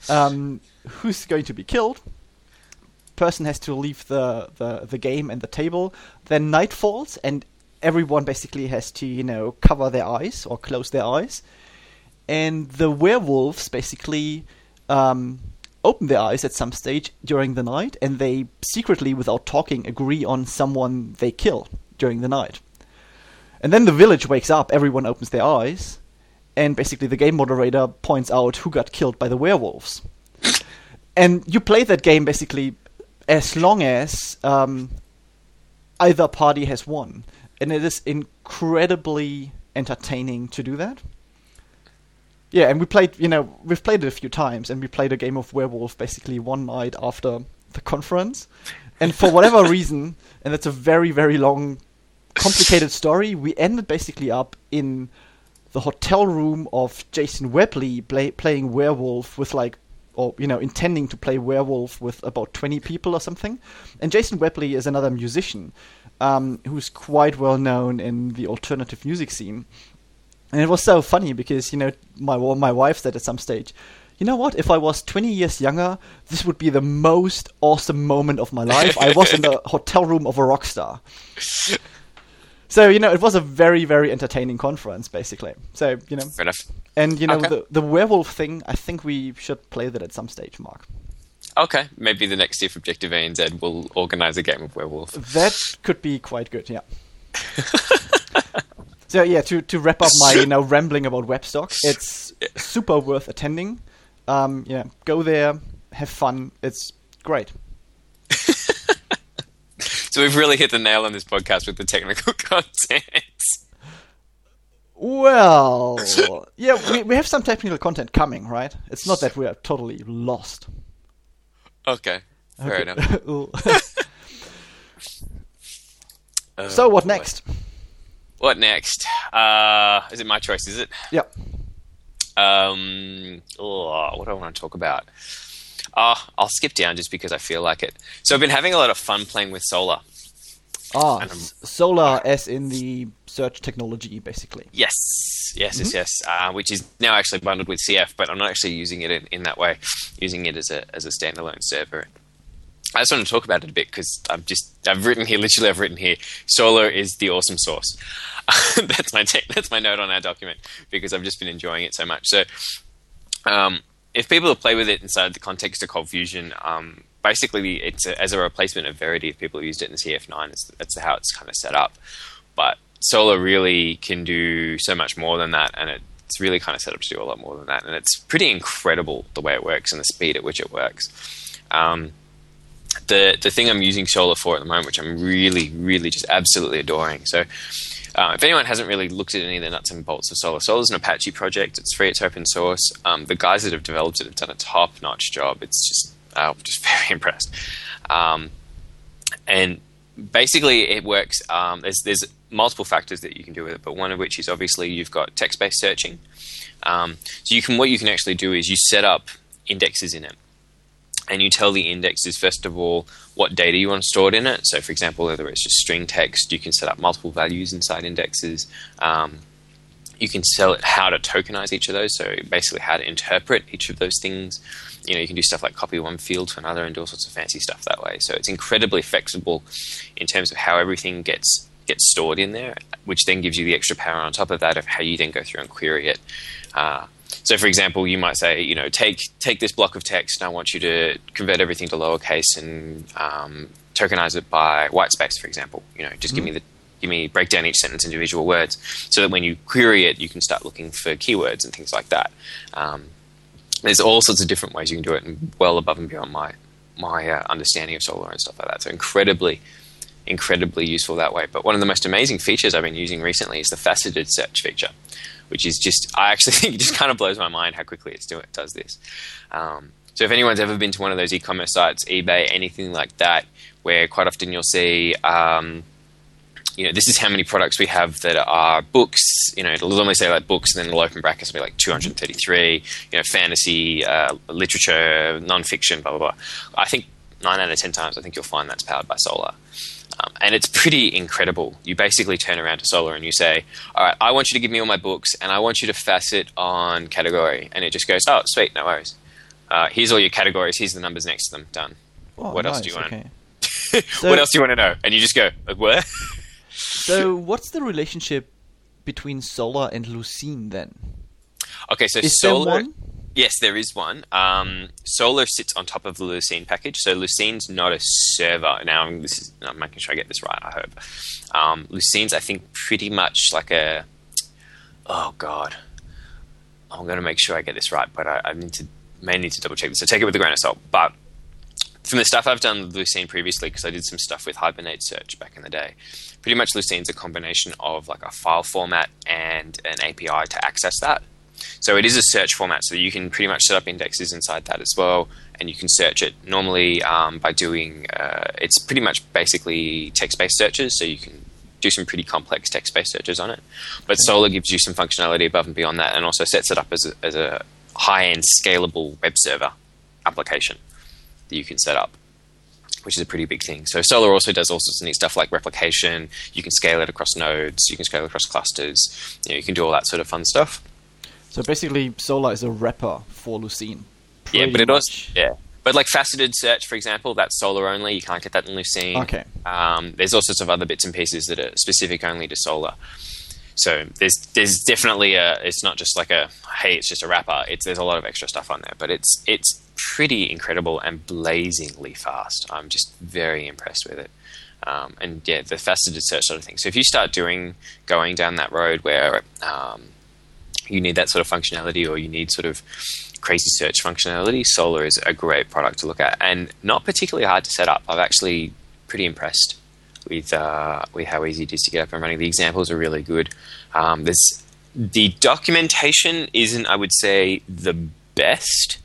Um, who's going to be killed? Person has to leave the, the, the game and the table. Then night falls, and everyone basically has to you know cover their eyes or close their eyes. And the werewolves basically um, open their eyes at some stage during the night, and they secretly, without talking, agree on someone they kill during the night. And then the village wakes up, everyone opens their eyes, and basically the game moderator points out who got killed by the werewolves. and you play that game basically as long as um, either party has won. And it is incredibly entertaining to do that. Yeah, and we played, you know, we've played it a few times, and we played a game of werewolf basically one night after the conference. And for whatever reason, and it's a very, very long complicated story. We ended basically up in the hotel room of Jason Webley play, playing werewolf with like, or you know, intending to play werewolf with about twenty people or something. And Jason Webley is another musician um, who's quite well known in the alternative music scene. And it was so funny because you know my my wife said at some stage, you know what? If I was 20 years younger, this would be the most awesome moment of my life. I was in the hotel room of a rock star. So you know, it was a very very entertaining conference, basically. So you know,
Fair enough.
and you know
Okay.
the the werewolf thing. I think we should play that at some stage, Mark.
Okay, maybe the next year for Objective ANZ will organise a game of werewolf.
That could be quite good. Yeah. so yeah, to to wrap up my you know rambling about Webstock, it's super worth attending. Um, yeah, go there, have fun. It's great.
So we've really hit the nail on this podcast with the technical content.
Well, yeah, we we have some technical content coming, right? It's not that we are totally lost.
Okay, fair
Okay.
enough. Oh,
so what
boy.
next?
What next? Uh, is it my choice? Is it?
Yep.
Um, oh, what do I want to talk about? Uh, I'll skip down just because I feel like it. So I've been having a lot of fun playing with Solr.
Ah,
And I'm-
s- Solr as in the search technology, basically.
Yes, yes, yes, yes. Uh, which is now actually bundled with CF, but I'm not actually using it in, in that way. Using it as a as a standalone server. I just want to talk about it a bit because I've just I've written here literally I've written here Solr is the awesome source. that's my te- that's my note on our document because I've just been enjoying it so much. So, um, if people play with it inside the context of ColdFusion, um, basically it's a, as a replacement of Verity. If people have used it in CF9, it's, that's how it's kind of set up. But Solr really can do so much more than that, and it's really kind of set up to do a lot more than that. And it's pretty incredible the way it works and the speed at which it works. Um, the the thing I'm using Solr for at the moment, which I'm really, really just absolutely adoring. So, uh, if anyone hasn't really looked at any of the nuts and bolts of Solr, Solr's an Apache project. It's free. It's open source. Um, the guys that have developed it have done a top notch job. It's just I'm just very impressed. Um, and basically, it works. Um, there's there's multiple factors that you can do with it, but one of which is obviously you've got text based searching. Um, so you can what you can actually do is you set up indexes in it and you tell the indexes first of all what data you want stored in it. So, for example, whether it's just string text, you can set up multiple values inside indexes. Um, you can tell it how to tokenize each of those, so basically how to interpret each of those things. You know, you can do stuff like copy one field to another and do all sorts of fancy stuff that way. So it's incredibly flexible in terms of how everything gets gets stored in there, which then gives you the extra power on top of that of how you then go through and query it. Uh, so, for example, you might say, you know, take take this block of text, and I want you to convert everything to lowercase and um, tokenize it by white space, for example. You know, just mm-hmm. give me the give me break down each sentence into individual words, so that when you query it, you can start looking for keywords and things like that. Um, there's all sorts of different ways you can do it, and well above and beyond my my uh, understanding of Solr and stuff like that. So incredibly, incredibly useful that way. But one of the most amazing features I've been using recently is the faceted search feature, which is just I actually think it just kind of blows my mind how quickly it's do it does this. Um, so if anyone's ever been to one of those e-commerce sites, eBay, anything like that, where quite often you'll see. Um, you know, this is how many products we have that are books. You know, it'll normally say like books, and then it'll open brackets and be like 233. You know, fantasy, uh, literature, non-fiction, blah blah blah. I think nine out of ten times, I think you'll find that's powered by Solr. Um, and it's pretty incredible. You basically turn around to Solr and you say, "All right, I want you to give me all my books, and I want you to facet on category." And it just goes, "Oh, sweet, no worries. Uh, here's all your categories. Here's the numbers next to them. Done.
Oh,
what
nice,
else do you want?
Okay.
so, what else do you want to know?" And you just go, like, "What?"
so, what's the relationship between Solr and Lucene then?
Okay, so
Is
Solr.
there one?
Yes, there is one. Um, Solr sits on top of the Lucene package. So Lucene's not a server. Now, this is, I'm making sure I get this right, I hope. Um, Lucene's, I think, pretty much like a. Oh, God. I'm going to make sure I get this right, but I, I need to may need to double check this. So take it with a grain of salt. But from the stuff I've done with Lucene previously, because I did some stuff with Hibernate Search back in the day, pretty much Lucene's a combination of like a file format and an API to access that. So it is a search format, so you can pretty much set up indexes inside that as well, and you can search it normally um, by doing. Uh, it's pretty much basically text-based searches, so you can do some pretty complex text-based searches on it. But Solr gives you some functionality above and beyond that, and also sets it up as a, as a high-end scalable web server application that you can set up which is a pretty big thing. So Solr also does all sorts of neat stuff like replication. You can scale it across nodes. You can scale it across clusters. You, know, you can do all that sort of fun stuff.
So basically, Solr is a wrapper for Lucene.
Yeah, but it
much.
also yeah. But like faceted search, for example, that's Solr only. You can't get that in Lucene.
Okay.
Um, there's all sorts of other bits and pieces that are specific only to Solr. So there's there's definitely a. It's not just like a hey, it's just a wrapper. It's there's a lot of extra stuff on there, but it's it's pretty incredible and blazingly fast. I'm just very impressed with it. Um, and yeah, the faceted search sort of thing. So if you start doing going down that road where um, you need that sort of functionality or you need sort of crazy search functionality, Solr is a great product to look at and not particularly hard to set up. I've actually pretty impressed with uh, with how easy it is to get up and running. The examples are really good. Um, there's the documentation isn't, I would say, the best.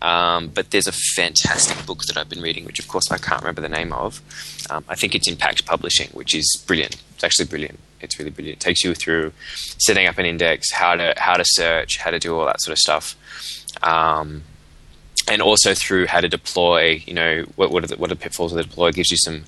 Um, but there's a fantastic book that I've been reading, which of course I can't remember the name of. Um, I think it's Impact Publishing, which is brilliant. It's actually brilliant. It's really brilliant. It takes you through setting up an index, how to how to search, how to do all that sort of stuff, um, and also through how to deploy. You know, what what are the, what are pitfalls of the deploy? It gives you some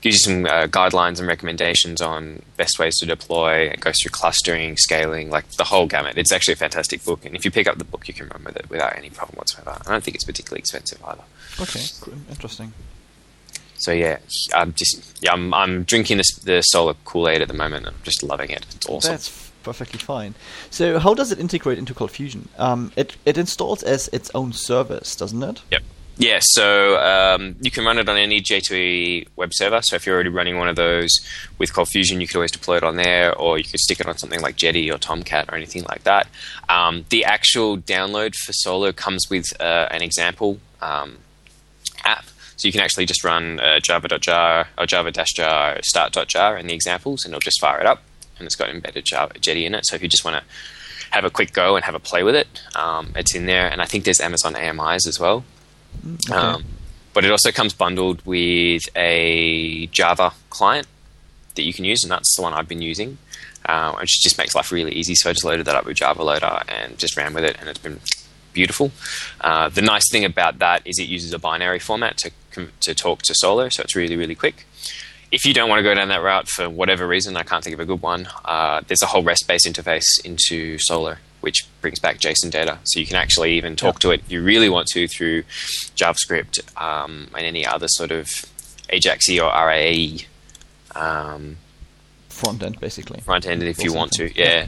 gives you some uh, guidelines and recommendations on best ways to deploy. It goes through clustering, scaling, like the whole gamut. It's actually a fantastic book, and if you pick up the book, you can run with it without any problem whatsoever. I don't think it's particularly expensive either.
Okay, interesting.
So yeah, I'm just yeah, I'm I'm drinking this the Solr Kool Aid at the moment. I'm just loving it. It's awesome.
That's perfectly fine. So how does it integrate into ColdFusion? Um, it it installs as its own service, doesn't it?
Yep. Yeah, so um, you can run it on any J2E web server. So if you're already running one of those with ColdFusion, you could always deploy it on there, or you could stick it on something like Jetty or Tomcat or anything like that. Um, the actual download for Solr comes with uh, an example um, app. So you can actually just run uh, java.jar or java-jar start.jar in the examples, and it'll just fire it up. And it's got embedded Java, Jetty in it. So if you just want to have a quick go and have a play with it, um, it's in there. And I think there's Amazon AMIs as well.
Okay.
Um, but it also comes bundled with a Java client that you can use, and that's the one I've been using, uh, which just makes life really easy. So I just loaded that up with Java Loader and just ran with it, and it's been beautiful. Uh, the nice thing about that is it uses a binary format to to talk to Solr, so it's really really quick. If you don't want to go down that route for whatever reason, I can't think of a good one. Uh, there's a whole REST-based interface into Solr which brings back JSON data. So you can actually even talk to it if you really want to through JavaScript um, and any other sort of Ajax or RAE. Um,
front end, basically.
front end if you want to.
front-
Yeah.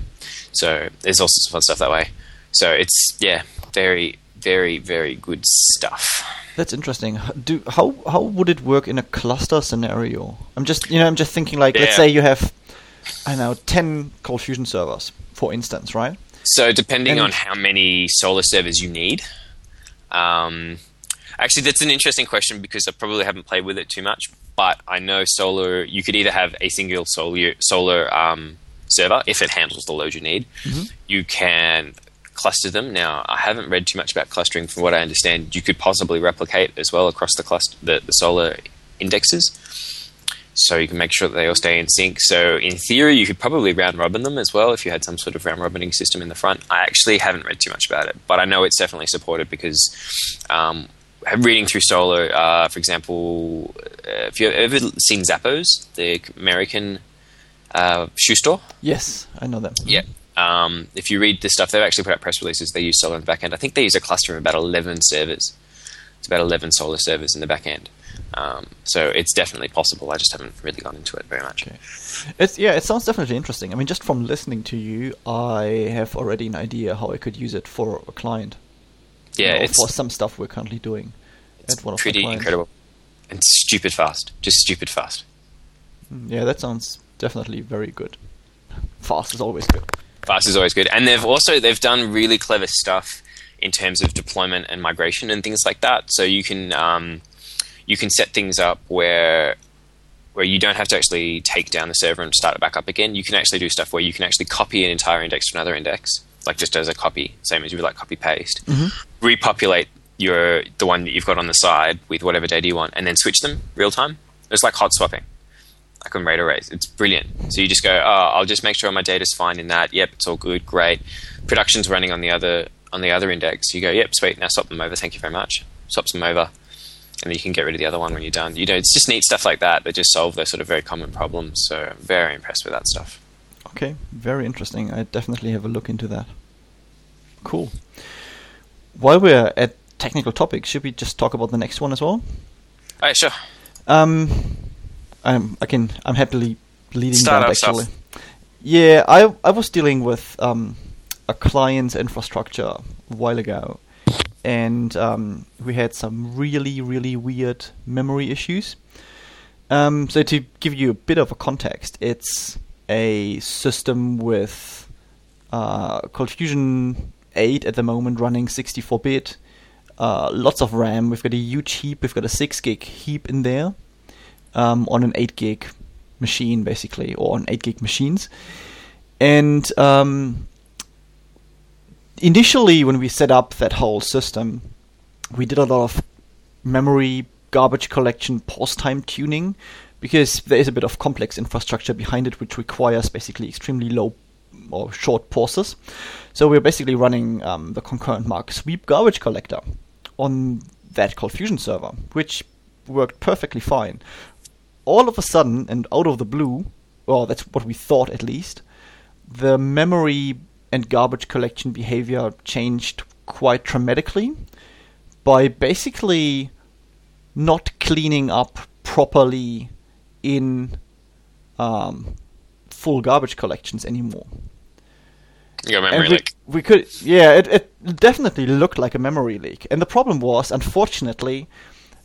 So there's all sorts of fun stuff that way. So it's yeah, very very very good stuff.
That's interesting. Do how how would it work in a cluster scenario? I'm just you know I'm just thinking like let's say you have I don't know ten ColdFusion servers, for instance, right?
So depending
And-
on how many Solr servers you need, um, actually that's an interesting question because I probably haven't played with it too much. But I know Solr. You could either have a single Solr Solr um, server if it handles the load you need. You can cluster them. Now I haven't read too much about clustering. From what I understand, you could possibly replicate as well across the cluster the, the Solr indexes. so you can make sure that they all stay in sync. So in theory, you could probably round robin them as well if you had some sort of round robining system in the front. I actually haven't read too much about it, but I know it's definitely supported because um, reading through Solr, uh, for example, uh, if you've ever seen Zappos, the American uh, shoe store,
Yes, I know them.
yeah. Um, if you read this stuff, they've actually put out press releases. They use Solr in the back end. I think they use a cluster of about 11 servers. It's about 11 Solr servers in the back end. Um, so it's definitely possible. I just haven't really gone into it very much.
Okay. It's yeah, it sounds definitely interesting. I mean, just from listening to you, I have already an idea how I could use it for a client. you
Yeah,
know,
it's,
for some stuff we're currently doing
it's
at one of
pretty incredible. And stupid fast. Just stupid fast.
Mm, Yeah, that sounds definitely very good. Fast is always good.
Fast is always good. And they've also they've done really clever stuff in terms of deployment and migration and things like that. So you can um, you can set things up where where you don't have to actually take down the server and start it back up again. You can actually do stuff where you can actually copy an entire index to another index, like just as a copy, same as you would like copy paste. Repopulate your the one that you've got on the side with whatever data you want, and then switch them real time. It's like hot swapping like on RAID arrays. It's brilliant. So you just go, oh, I'll just make sure my data's fine in that. Yep, it's all good, great. Production's running on the other on the other index. You go, yep, sweet. Now swap them over. Thank you very much. Swaps them over, and then you can get rid of the other one when you're done. You know, it's just neat stuff like that that just solve those sort of very common problems. So I'm very impressed with that stuff.
Okay, very interesting. I definitely have a look into that. Cool. While we're at technical topics, should we just talk about the next one as well?
All right, sure.
Um, I'm I can I'm happily leading that
stuff.
actually. Yeah, I I was dealing with um, a client's infrastructure a while ago, and um, we had some really really weird memory issues. Um, so to give you a bit of a context, it's a system with uh, ColdFusion 8 at the moment running 64-bit, uh, lots of RAM. We've got a huge heap. We've got a 6 gig heap in there um, on an 8 gig machine, basically, or on 8 gig machines. And um, initially, when we set up that whole system, we did a lot of memory garbage collection pause time tuning because there is a bit of complex infrastructure behind it which requires basically extremely low or short pauses. So we're basically running um, the concurrent mark sweep garbage collector on that ColdFusion server, which worked perfectly fine. All of a sudden, and out of the blue, well, that's what we thought at least, the memory and garbage collection behavior changed quite dramatically by basically not cleaning up properly in um, full garbage collections anymore.
You got a
And we,
leak.
we could, yeah, it, it definitely looked like a memory leak. And the problem was, unfortunately,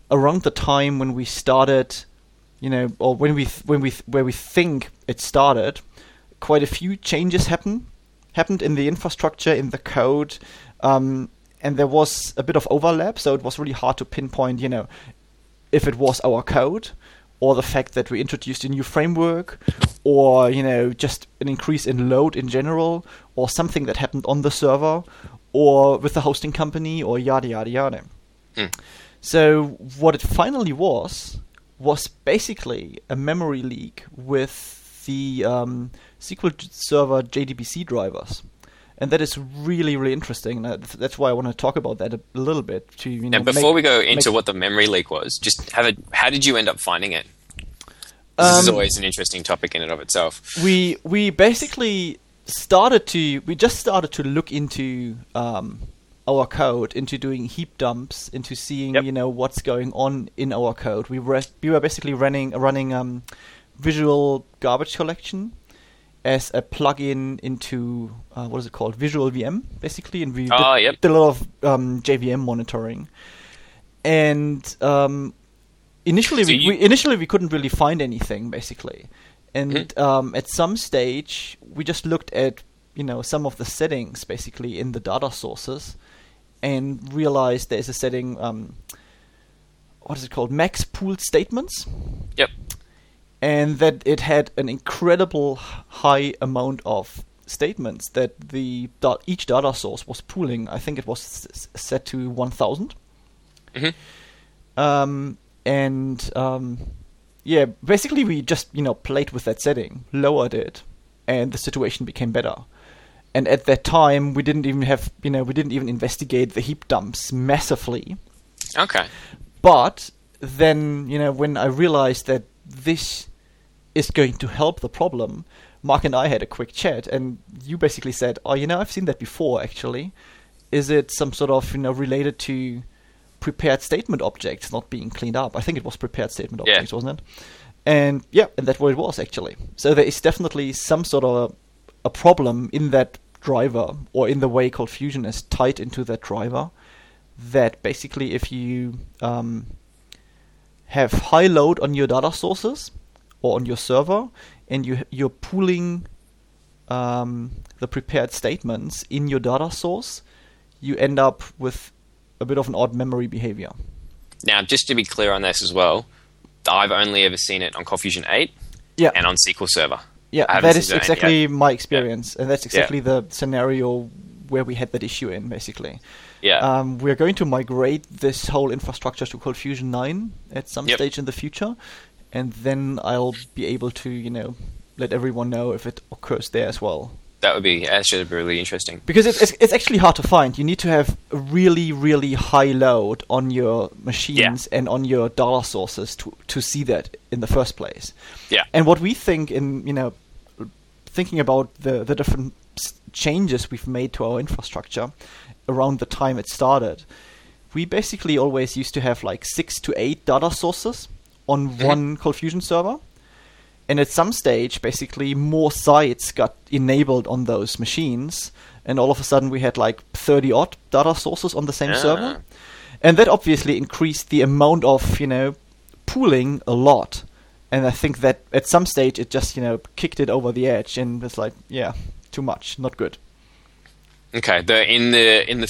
around the time when we started, you know, or when we th- when we th- where we think it started, quite a few changes happened happened in the infrastructure, in the code, um, and there was a bit of overlap. So it was really hard to pinpoint, you know, if it was our code or the fact that we introduced a new framework or you know just an increase in load in general or something that happened on the server or with the hosting company or yada yada yada
Hmm.
so what it finally was was basically a memory leak with the um, SQL Server JDBC drivers, and that is really really interesting. That's why I want to talk about that a little bit. To you know,
Now, before
make-
we go into what the memory leak was, just have a. How did you end up finding it? This is
Um,
always an interesting topic in and of itself.
we we basically started to we just started to look into um, our code, into doing heap dumps, into seeing
Yep.
you know what's going on in our code. We were we were basically running running um, Visual Garbage Collection as a plugin into uh, what is it called Visual VM basically, and we
Oh,
did,
yep.
did a lot of um, JVM monitoring. And um, initially,
So
we,
you-
we initially we couldn't really find anything basically, and
Mhm.
um, at some stage we just looked at you know some of the settings basically in the data sources, and realized there's a setting. Um, what is it called? Max pooled statements
Yep.
and that it had an incredible high amount of statements that the da- each data source was pooling. I think it was s- set to 1,000.
hmm
Um, and um, yeah, basically we just you know played with that setting, lowered it, and the situation became better. And at that time, we didn't even have you know we didn't even investigate the heap dumps massively.
Okay.
But then, you know, when I realized that this is going to help the problem, Mark and I had a quick chat, and you basically said, "Oh, you know, I've seen that before. Actually, is it some sort of you know related to prepared statement objects not being cleaned up? I think it was prepared statement
Yeah.
objects, wasn't it? And yeah, and that's what it was actually. So there is definitely some sort of a problem in that driver, or in the way ColdFusion is tied into that driver that basically if you um, have high load on your data sources or on your server and you you're pooling um, the prepared statements in your data source, you end up with a bit of an odd memory behavior.
Now, just to be clear on this as well, I've only ever seen it on ColdFusion 8
Yeah,
and on SQL Server.
Yeah, that is exactly my experience, and that's exactly the scenario where we had that issue in, basically.
Yeah.
Um, we're going to migrate this whole infrastructure to ColdFusion 9 at some
Yep.
stage in the future, and then I'll be able to, you know, let everyone know if it occurs there as well.
that would be actually really interesting.
Because it's, it's, it's actually hard to find. You need to have a really, really high load on your machines and on your data sources to, to see that in the first place.
Yeah.
And what we think in, you know, thinking about the, the different changes we've made to our infrastructure around the time it started, we basically always used to have like six to eight data sources on
Mhm.
one ColdFusion server. And at some stage, basically, more sites got enabled on those machines, and all of a sudden we had like 30 odd data sources on the same
Ah.
server. And that obviously increased the amount of, you know, pooling a lot. And I think that at some stage it just, you know, kicked it over the edge and was like, yeah, too much, not good.
Okay. The in the in the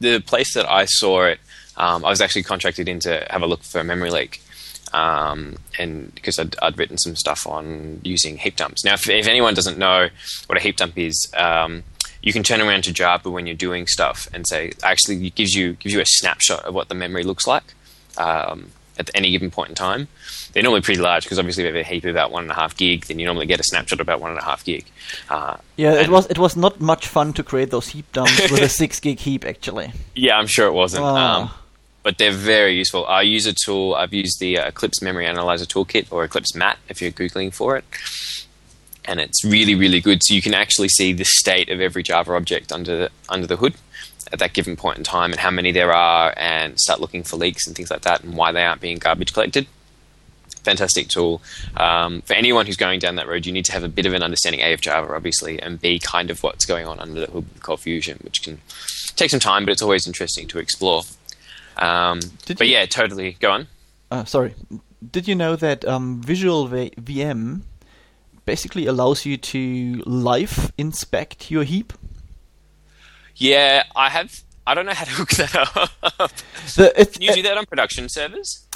the place that I saw it, um, I was actually contracted in to have a look for a memory leak, um, and because I'd, I'd written some stuff on using heap dumps. Now, if, if anyone doesn't know what a heap dump is, um, you can turn around to Java when you're doing stuff and say actually it gives you gives you a snapshot of what the memory looks like. Um, at any given point in time, they're normally pretty large because obviously if you have a heap of about one and a half gig, then you normally get a snapshot of about one and a half gig. Uh,
Yeah, it was it was not much fun to create those heap dumps with a six gig heap actually.
Yeah, I'm sure it wasn't.
Ah.
Um, but they're very useful. I use a tool. I've used the uh, Eclipse Memory Analyzer Toolkit or Eclipse Mat if you're googling for it, and it's really really good. So you can actually see the state of every Java object under the, under the hood at that given point in time, and how many there are, and start looking for leaks and things like that, and why they aren't being garbage collected. Fantastic tool. Um, for anyone who's going down that road, you need to have a bit of an understanding A of Java, obviously, and B kind of what's going on under the hood with ColdFusion, which can take some time, but it's always interesting to explore. Um, but
you-
yeah, totally. Go on.
Uh, sorry. Did you know that um, Visual v- VM basically allows you to live inspect your heap?
Yeah, I have. I don't know how to hook that up.
The, it,
Can you do that on production servers?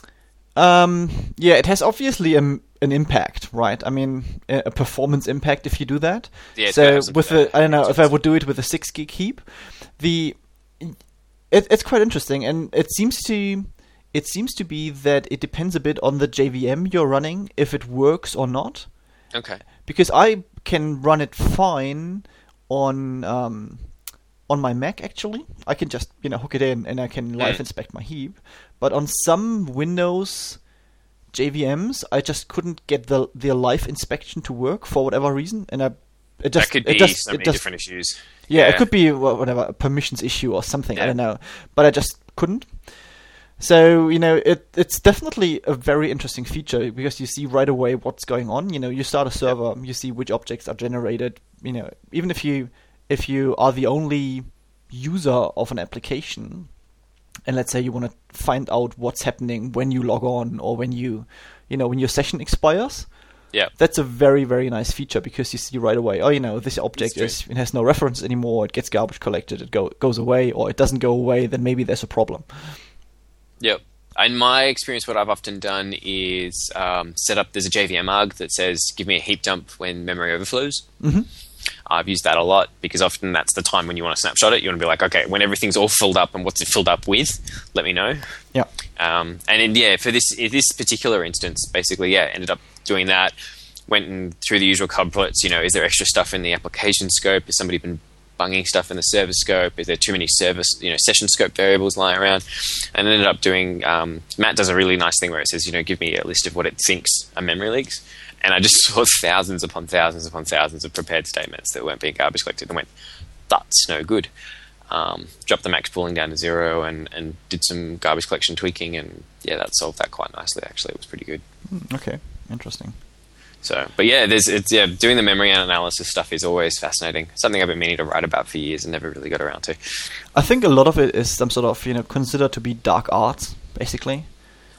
Um, yeah, it has obviously a, an impact, right? I mean, a, performance impact if you do that.
Yeah,
so
gonna have some,
with the, I don't know, if I would do it with a six gig heap, the it, it's quite interesting, and it seems to it seems to be that it depends a bit on the JVM you're running if it works or not.
Okay.
Because I can run it fine on um, on my Mac actually. I can just you know hook it in and I can live
Mm.
inspect my heap. But on some Windows JVMs, I just couldn't get the the live inspection to work for whatever reason, and I it just
that could
it
be
just
so
it
many
just
different issues.
yeah, it could be whatever a permissions issue or something. I don't know, but I just couldn't. So you know, it it's definitely a very interesting feature because you see right away what's going on. You know, you start a server, you see which objects are generated. You know, even if you if you are the only user of an application, and let's say you want to find out what's happening when you log on or when you, you know, when your session expires.
Yeah.
That's a very very nice feature because you see right away. Oh, you know, this object is it has no reference anymore. It gets garbage collected. It go goes away, or it doesn't go away. Then maybe there's a problem.
Yep. In my experience, what I've often done is um, set up. There's a JVM arg that says, "Give me a heap dump when memory overflows."
Mhm.
I've used that a lot because often that's the time when you want to snapshot it. You want to be like, okay, when everything's all filled up and what's it filled up with, let me know.
Yeah.
Um, and in, yeah, for this this particular instance, basically, yeah, ended up doing that. Went in through the usual couplets. You know, is there extra stuff in the application scope? Has somebody been bunging stuff in the server scope? Is there too many service, you know, session scope variables lying around? And ended up doing. Um, MAT does a really nice thing where it says, you know, give me a list of what it thinks are memory leaks. And I just saw thousands upon thousands upon thousands of prepared statements that weren't being garbage collected, and went, that's no good. Um, dropped the max pooling down to zero and, and did some garbage collection tweaking, and yeah, that solved that quite nicely. Actually, it was pretty good.
Hmm, Okay, interesting.
So, but yeah, there's it's yeah, doing the memory analysis stuff is always fascinating. Something I've been meaning to write about for years and never really got around to.
I think a lot of it is some sort of you know considered to be dark arts, basically.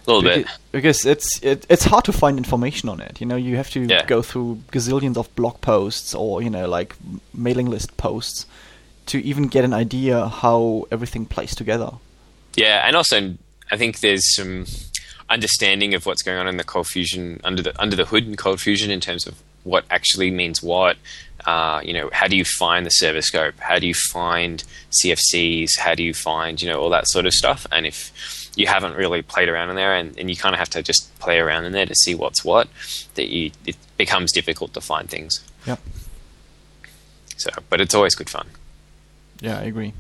A little
Beca-
bit.
because it's it, it's hard to find information on it. You know, you have to
Yeah.
go through gazillions of blog posts or you know like mailing list posts to even get an idea how everything plays together.
Yeah, and also I think there's some understanding of what's going on in the ColdFusion under the under the hood in ColdFusion in terms of what actually means what. Uh, you know, how do you find the server scope? How do you find CFCs? How do you find you know all that sort of stuff? And if you haven't really played around in there, and, and you kind of have to just play around in there to see what's what, that you it becomes difficult to find things.
Yeah,
So, but it's always good fun.
yeah, I agree.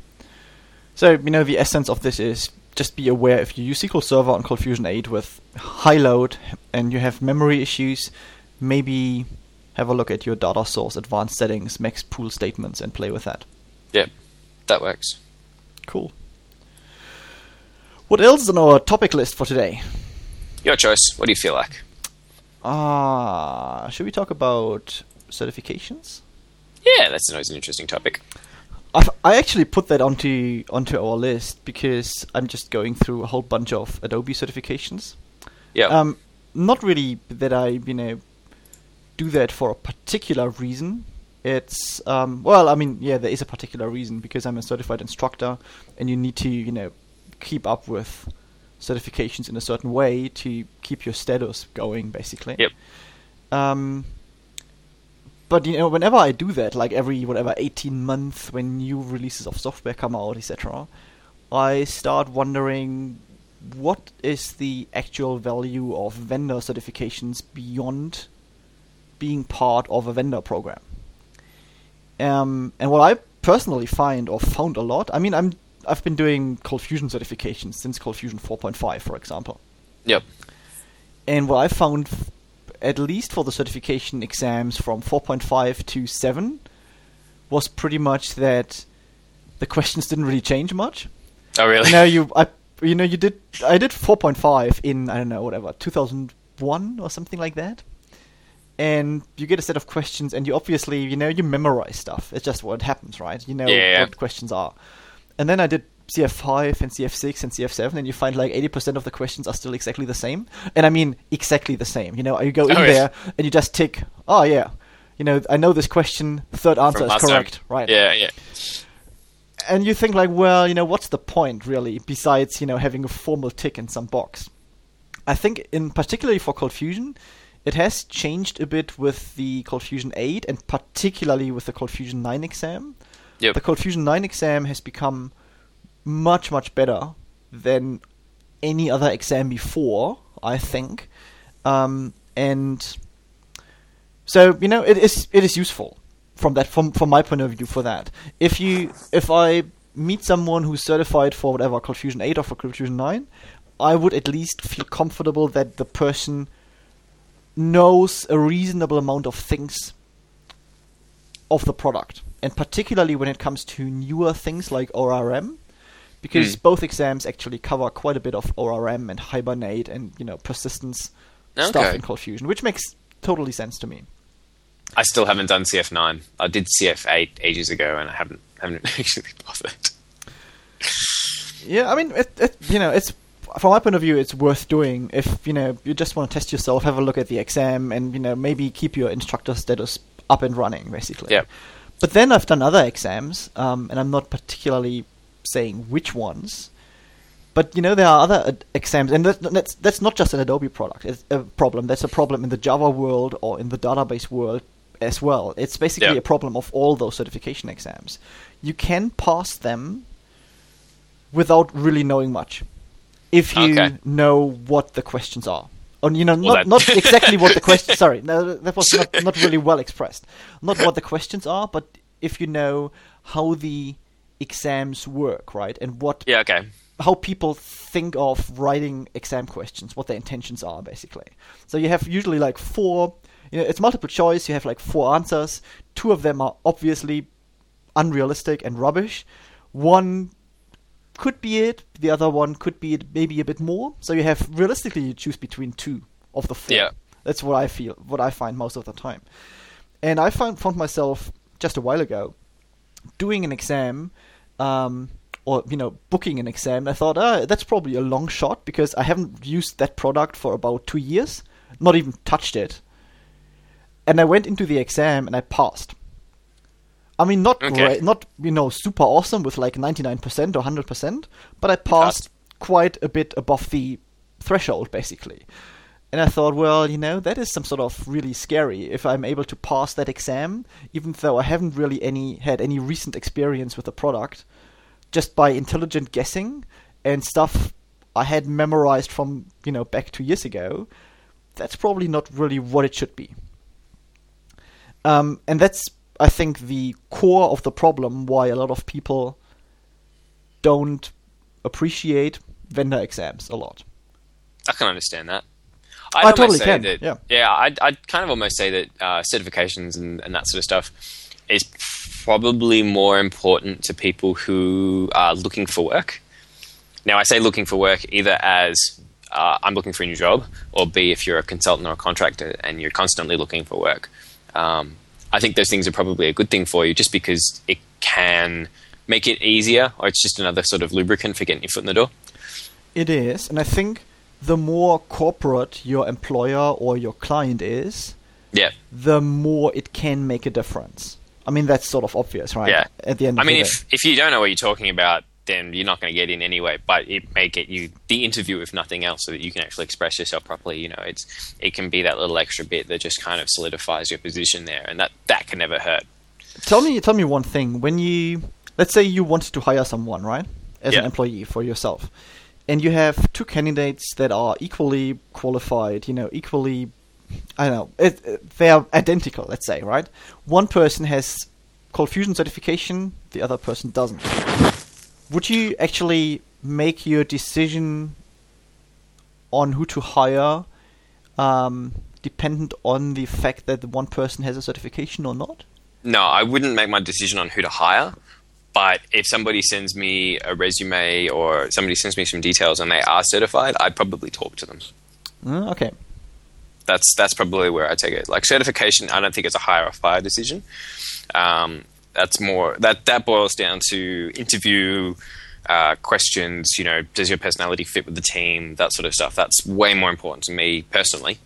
So you know the essence of this is just be aware if you use SQL Server on ColdFusion 8 with high load and you have memory issues, maybe have a look at your data source advanced settings, max pool statements, and play with that.
Yep, that works.
Cool. What else is on our topic list for today?
Your choice. What do you feel like?
Ah, should we talk about certifications?
Yeah, that's always an interesting topic.
I've, I actually put that onto onto our list because I'm just going through a whole bunch of Adobe certifications.
Yeah.
Um, not really that I you know do that for a particular reason. It's um, well, I mean, yeah, there is a particular reason because I'm a certified instructor, and you need to you know keep up with certifications in a certain way to keep your status going, basically.
Yep.
Um, but you know, whenever I do that, like every whatever 18 months when new releases of software come out, etc., I start wondering what is the actual value of vendor certifications beyond being part of a vendor program. Um, and what I personally find or found a lot, I mean, I'm I've been doing ColdFusion certifications since ColdFusion 4.5, for example.
Yep.
And what I found, at least for the certification exams from 4.5 to 7, was pretty much that the questions didn't really change much.
Oh, really?
You know, you I you know you did I did 4.5 in I don't know whatever 2001 or something like that. And you get a set of questions, and you obviously, you know, you memorize stuff. It's just what happens, right? You know
Yeah.
what questions are. And then I did CF5 and CF6 and CF7, and you find like 80% of the questions are still exactly the same. And I mean exactly the same. You know, you go oh, in
Oh, yeah.
there and you just tick, oh yeah, you know, I know this question, third answer
From
is
last time.
correct, right?
Yeah, yeah.
And you think like, well, you know, what's the point really, besides you know having a formal tick in some box? I think, in particularly for ColdFusion, it has changed a bit with the ColdFusion 8, and particularly with the Cold Fusion 9 exam.
Yep.
The ColdFusion 9 exam has become much much better than any other exam before, I think. Um, and so you know, it is it is useful from that from from my point of view for that. If you if I meet someone who's certified for whatever ColdFusion 8 or for ColdFusion 9, I would at least feel comfortable that the person knows a reasonable amount of things of the product. And particularly when it comes to newer things like ORM, because
Hmm.
both exams actually cover quite a bit of ORM and Hibernate and you know persistence stuff in ColdFusion, which makes totally sense to me.
I still haven't done CF9. I did CF8 ages ago, and I haven't haven't actually bothered.
Yeah, I mean, it, it, you know, it's from my point of view, it's worth doing if you know you just want to test yourself, have a look at the exam, and you know maybe keep your instructor status up and running, basically.
Yep.
But then I've done other exams, um, and I'm not particularly saying which ones. But you know there are other ad- exams, and that, that's that's not just an Adobe product. It's a problem. That's a problem in the Java world or in the database world as well. It's basically
Yeah.
a problem of all those certification exams. You can pass them without really knowing much, if you
Okay.
know what the questions are. Or, you know,
Well,
not, not exactly what the question Sorry, no, that was not, not really well expressed. Not what the questions are, but if you know how the exams work, right, and what
Yeah, okay.
how people think of writing exam questions, what their intentions are, basically. So you have usually like four. You know, it's multiple choice. You have like four answers. Two of them are obviously unrealistic and rubbish. One could be it. The other one could be it, maybe a bit more. So you have realistically you choose between two of the four.
Yeah.
That's what I feel. What I find most of the time. And I found found myself just a while ago doing an exam, um, or you know, booking an exam. I thought, ah, that's probably a long shot because I haven't used that product for about two years, not even touched it. And I went into the exam and I passed. I mean, not
Okay.
great, not you know, super awesome with like ninety nine percent or hundred percent, but I passed quite a bit above the threshold, basically. And I thought, well, you know, that is some sort of really scary if I'm able to pass that exam, even though I haven't really any had any recent experience with the product, just by intelligent guessing and stuff I had memorized from you know back two years ago. That's probably not really what it should be. Um, and that's I think the core of the problem why a lot of people don't appreciate vendor exams a lot.
I can understand that.
I
I'd almost
totally
say
can,
That,
yeah.
I'd, I'd kind of almost say that uh, certifications and, and that sort of stuff is probably more important to people who are looking for work. Now, I say looking for work either as uh, I'm looking for a new job, or B, if you're a consultant or a contractor and you're constantly looking for work. Um, I think those things are probably a good thing for you just because it can make it easier, or it's just another sort of lubricant for getting your foot in the door.
It is, and I think the more corporate your employer or your client is,
Yeah.
the more it can make a difference. I mean, that's sort of obvious, right?
Yeah.
At the end
I mean,
the
if if you don't know what you're talking about, then you're not going to get in anyway. But it may get you the interview, if nothing else, so that you can actually express yourself properly. You know, it's it can be that little extra bit that just kind of solidifies your position there, and that that can never hurt.
Tell me, tell me one thing. When you, let's say you wanted to hire someone, right, as an employee for yourself, and you have two candidates that are equally qualified, you know, equally, I don't know, it, it- they are identical, let's say, right? One person has ColdFusion certification, the other person doesn't. Would you actually make your decision on who to hire um, dependent on the fact that the one person has a certification or not?
No, I wouldn't make my decision on who to hire. But if somebody sends me a resume or somebody sends me some details and they are certified, I'd probably talk to them.
Mm, okay.
that's that's probably where I take it. Like certification, I don't think it's a hire or fire decision. Um, that's more that that boils down to interview uh, questions. You know, does your personality fit with the team? That sort of stuff. That's way more important to me personally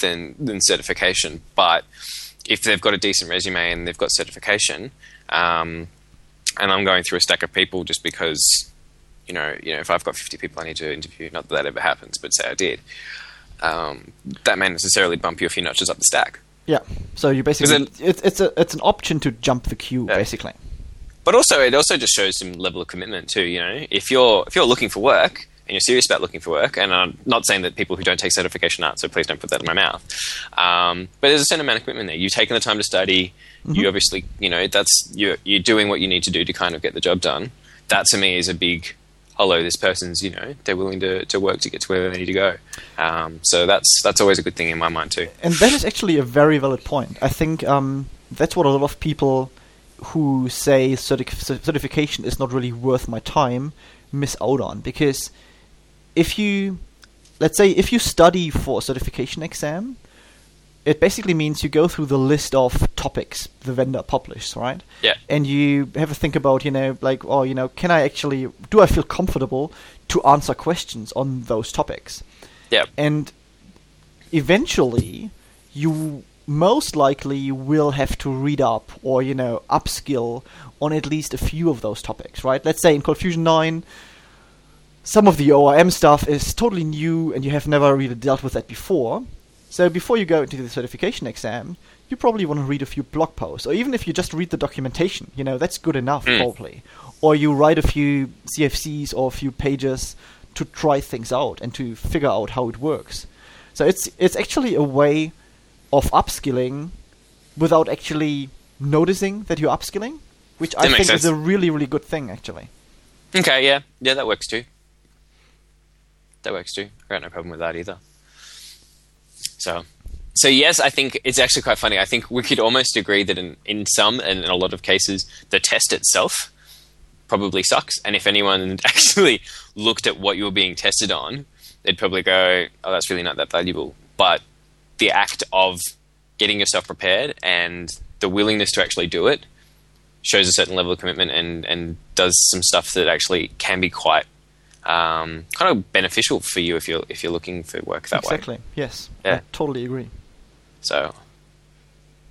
than than certification. But if they've got a decent resume and they've got certification, um, and I'm going through a stack of people just because. You know, you know, if I've got 50 people I need to interview, not that that ever happens, but say I did, um, that may necessarily bump you a few notches up the stack.
Yeah. So you basically
it-
it's it's a it's an option to jump the queue
Yeah.
basically.
But also, it also just shows some level of commitment too. You know, if you're if you're looking for work and you're serious about looking for work, and I'm not saying that people who don't take certification aren't, so please don't put that in my mouth. Um, but there's a certain amount of commitment there. You've taken the time to study. You obviously, you know, that's you're you're doing what you need to do to kind of get the job done. That to me is a big. Hello, this person's, you know, they're willing to, to work to get to where they need to go. Um, so that's that's always a good thing in my mind too.
And that is actually a very valid point. I think um, that's what a lot of people who say certi- certification is not really worth my time miss out on because if you let's say if you study for a certification exam it basically means you go through the list of topics the vendor publishes right
Yeah.
and you have a think about you know like oh you know can i actually do i feel comfortable to answer questions on those topics
Yeah.
and eventually you most likely will have to read up or you know upskill on at least a few of those topics right let's say in ColdFusion 9 some of the orm stuff is totally new and you have never really dealt with that before so before you go into the certification exam you probably want to read a few blog posts or even if you just read the documentation you know that's good enough
Mm.
probably or you write a few cfcs or a few pages to try things out and to figure out how it works so it's it's actually a way of upskilling without actually noticing that you're upskilling, which I
That makes
think is a really really good thing actually.
Okay, yeah, yeah, that works too. That works too. I got no problem with that either. So, so yes, I think it's actually quite funny. I think we could almost agree that in, in some and in a lot of cases, the test itself probably sucks. And if anyone actually looked at what you were being tested on, they'd probably go, "Oh, that's really not that valuable." But the act of getting yourself prepared and the willingness to actually do it shows a certain level of commitment and, and does some stuff that actually can be quite um, kind of beneficial for you if you're if you're looking for work that way.
exactly. Yes. I
Yeah.
totally agree.
So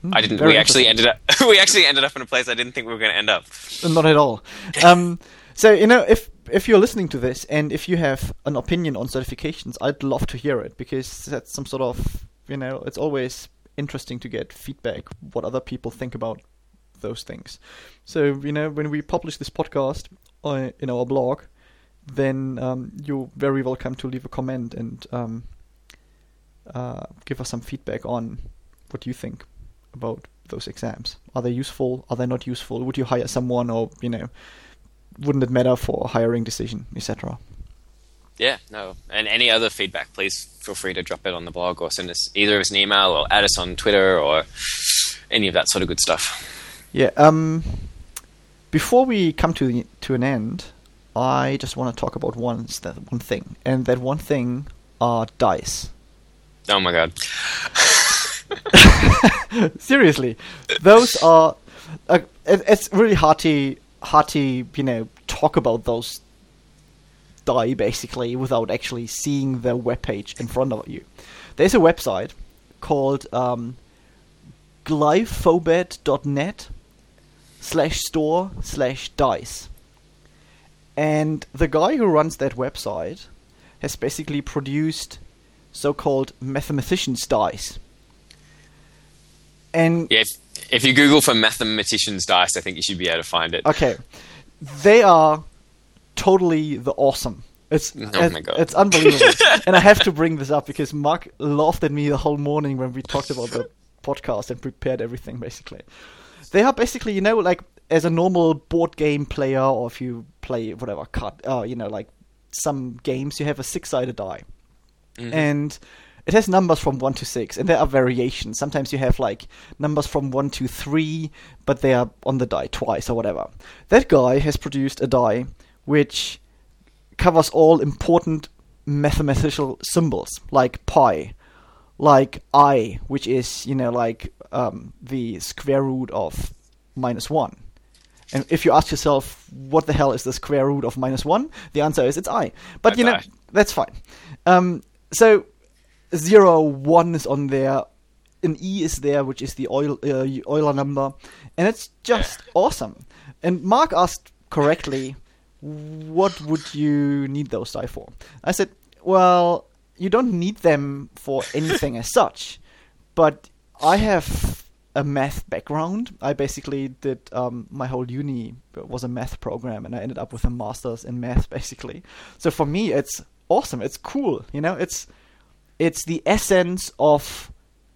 Mm,
I didn't. We actually ended up. we actually ended up in a place I didn't think we were going to end up.
Not at all. Um, so you know, if if you're listening to this and if you have an opinion on certifications, I'd love to hear it because that's some sort of you know, it's always interesting to get feedback what other people think about those things. So you know, when we publish this podcast uh, in our blog, then um, you're very welcome to leave a comment and um, uh, give us some feedback on what you think about those exams. Are they useful? Are they not useful? Would you hire someone, or you know, wouldn't it matter for a hiring decision, etc.
Yeah, no. And any other feedback, please feel free to drop it on the blog or send us either as an email or add us on Twitter or any of that sort of good stuff.
Yeah. Um. Before we come to the, to an end, I just want to talk about one one thing, and that one thing are dice.
Oh my god.
Seriously, those are. Uh, it, it's really hard to hard to you know talk about those die basically without actually seeing the web page in front of you. There's a website called um, glyphobet.net slash store slash dice. And the guy who runs that website has basically produced so-called mathematicians dice. And
Yeah, if, if you Google for mathematicians dice, I think you should be able to find it.
okay, they are totally the awesome. It's
Oh
it's,
my God.
it's unbelievable, and I have to bring this up because Mark laughed at me the whole morning when we talked about the podcast and prepared everything. Basically, they are basically you know like as a normal board game player, or if you play whatever card, uh, you know like some games, you have a six-sided die,
Mhm.
and it has numbers from 1 to 6 and there are variations. Sometimes you have like numbers from 1 to 3 but they are on the die twice or whatever. That guy has produced a die which covers all important mathematical symbols like pi like i which is you know like um, the square root of minus 1 and if you ask yourself what the hell is the square root of minus 1 the answer is it's i. But
That's
you know that's fine. Um, so zero one is on there an e is there which is the oil uh, euler number and it's just awesome. And mark asked correctly what would you need those die for? I said well you don't need them for anything as such but i have a math background i basically did um, my whole uni was a math program and i ended up with a master's in math basically so for me it's awesome it's cool you know it's it's the essence of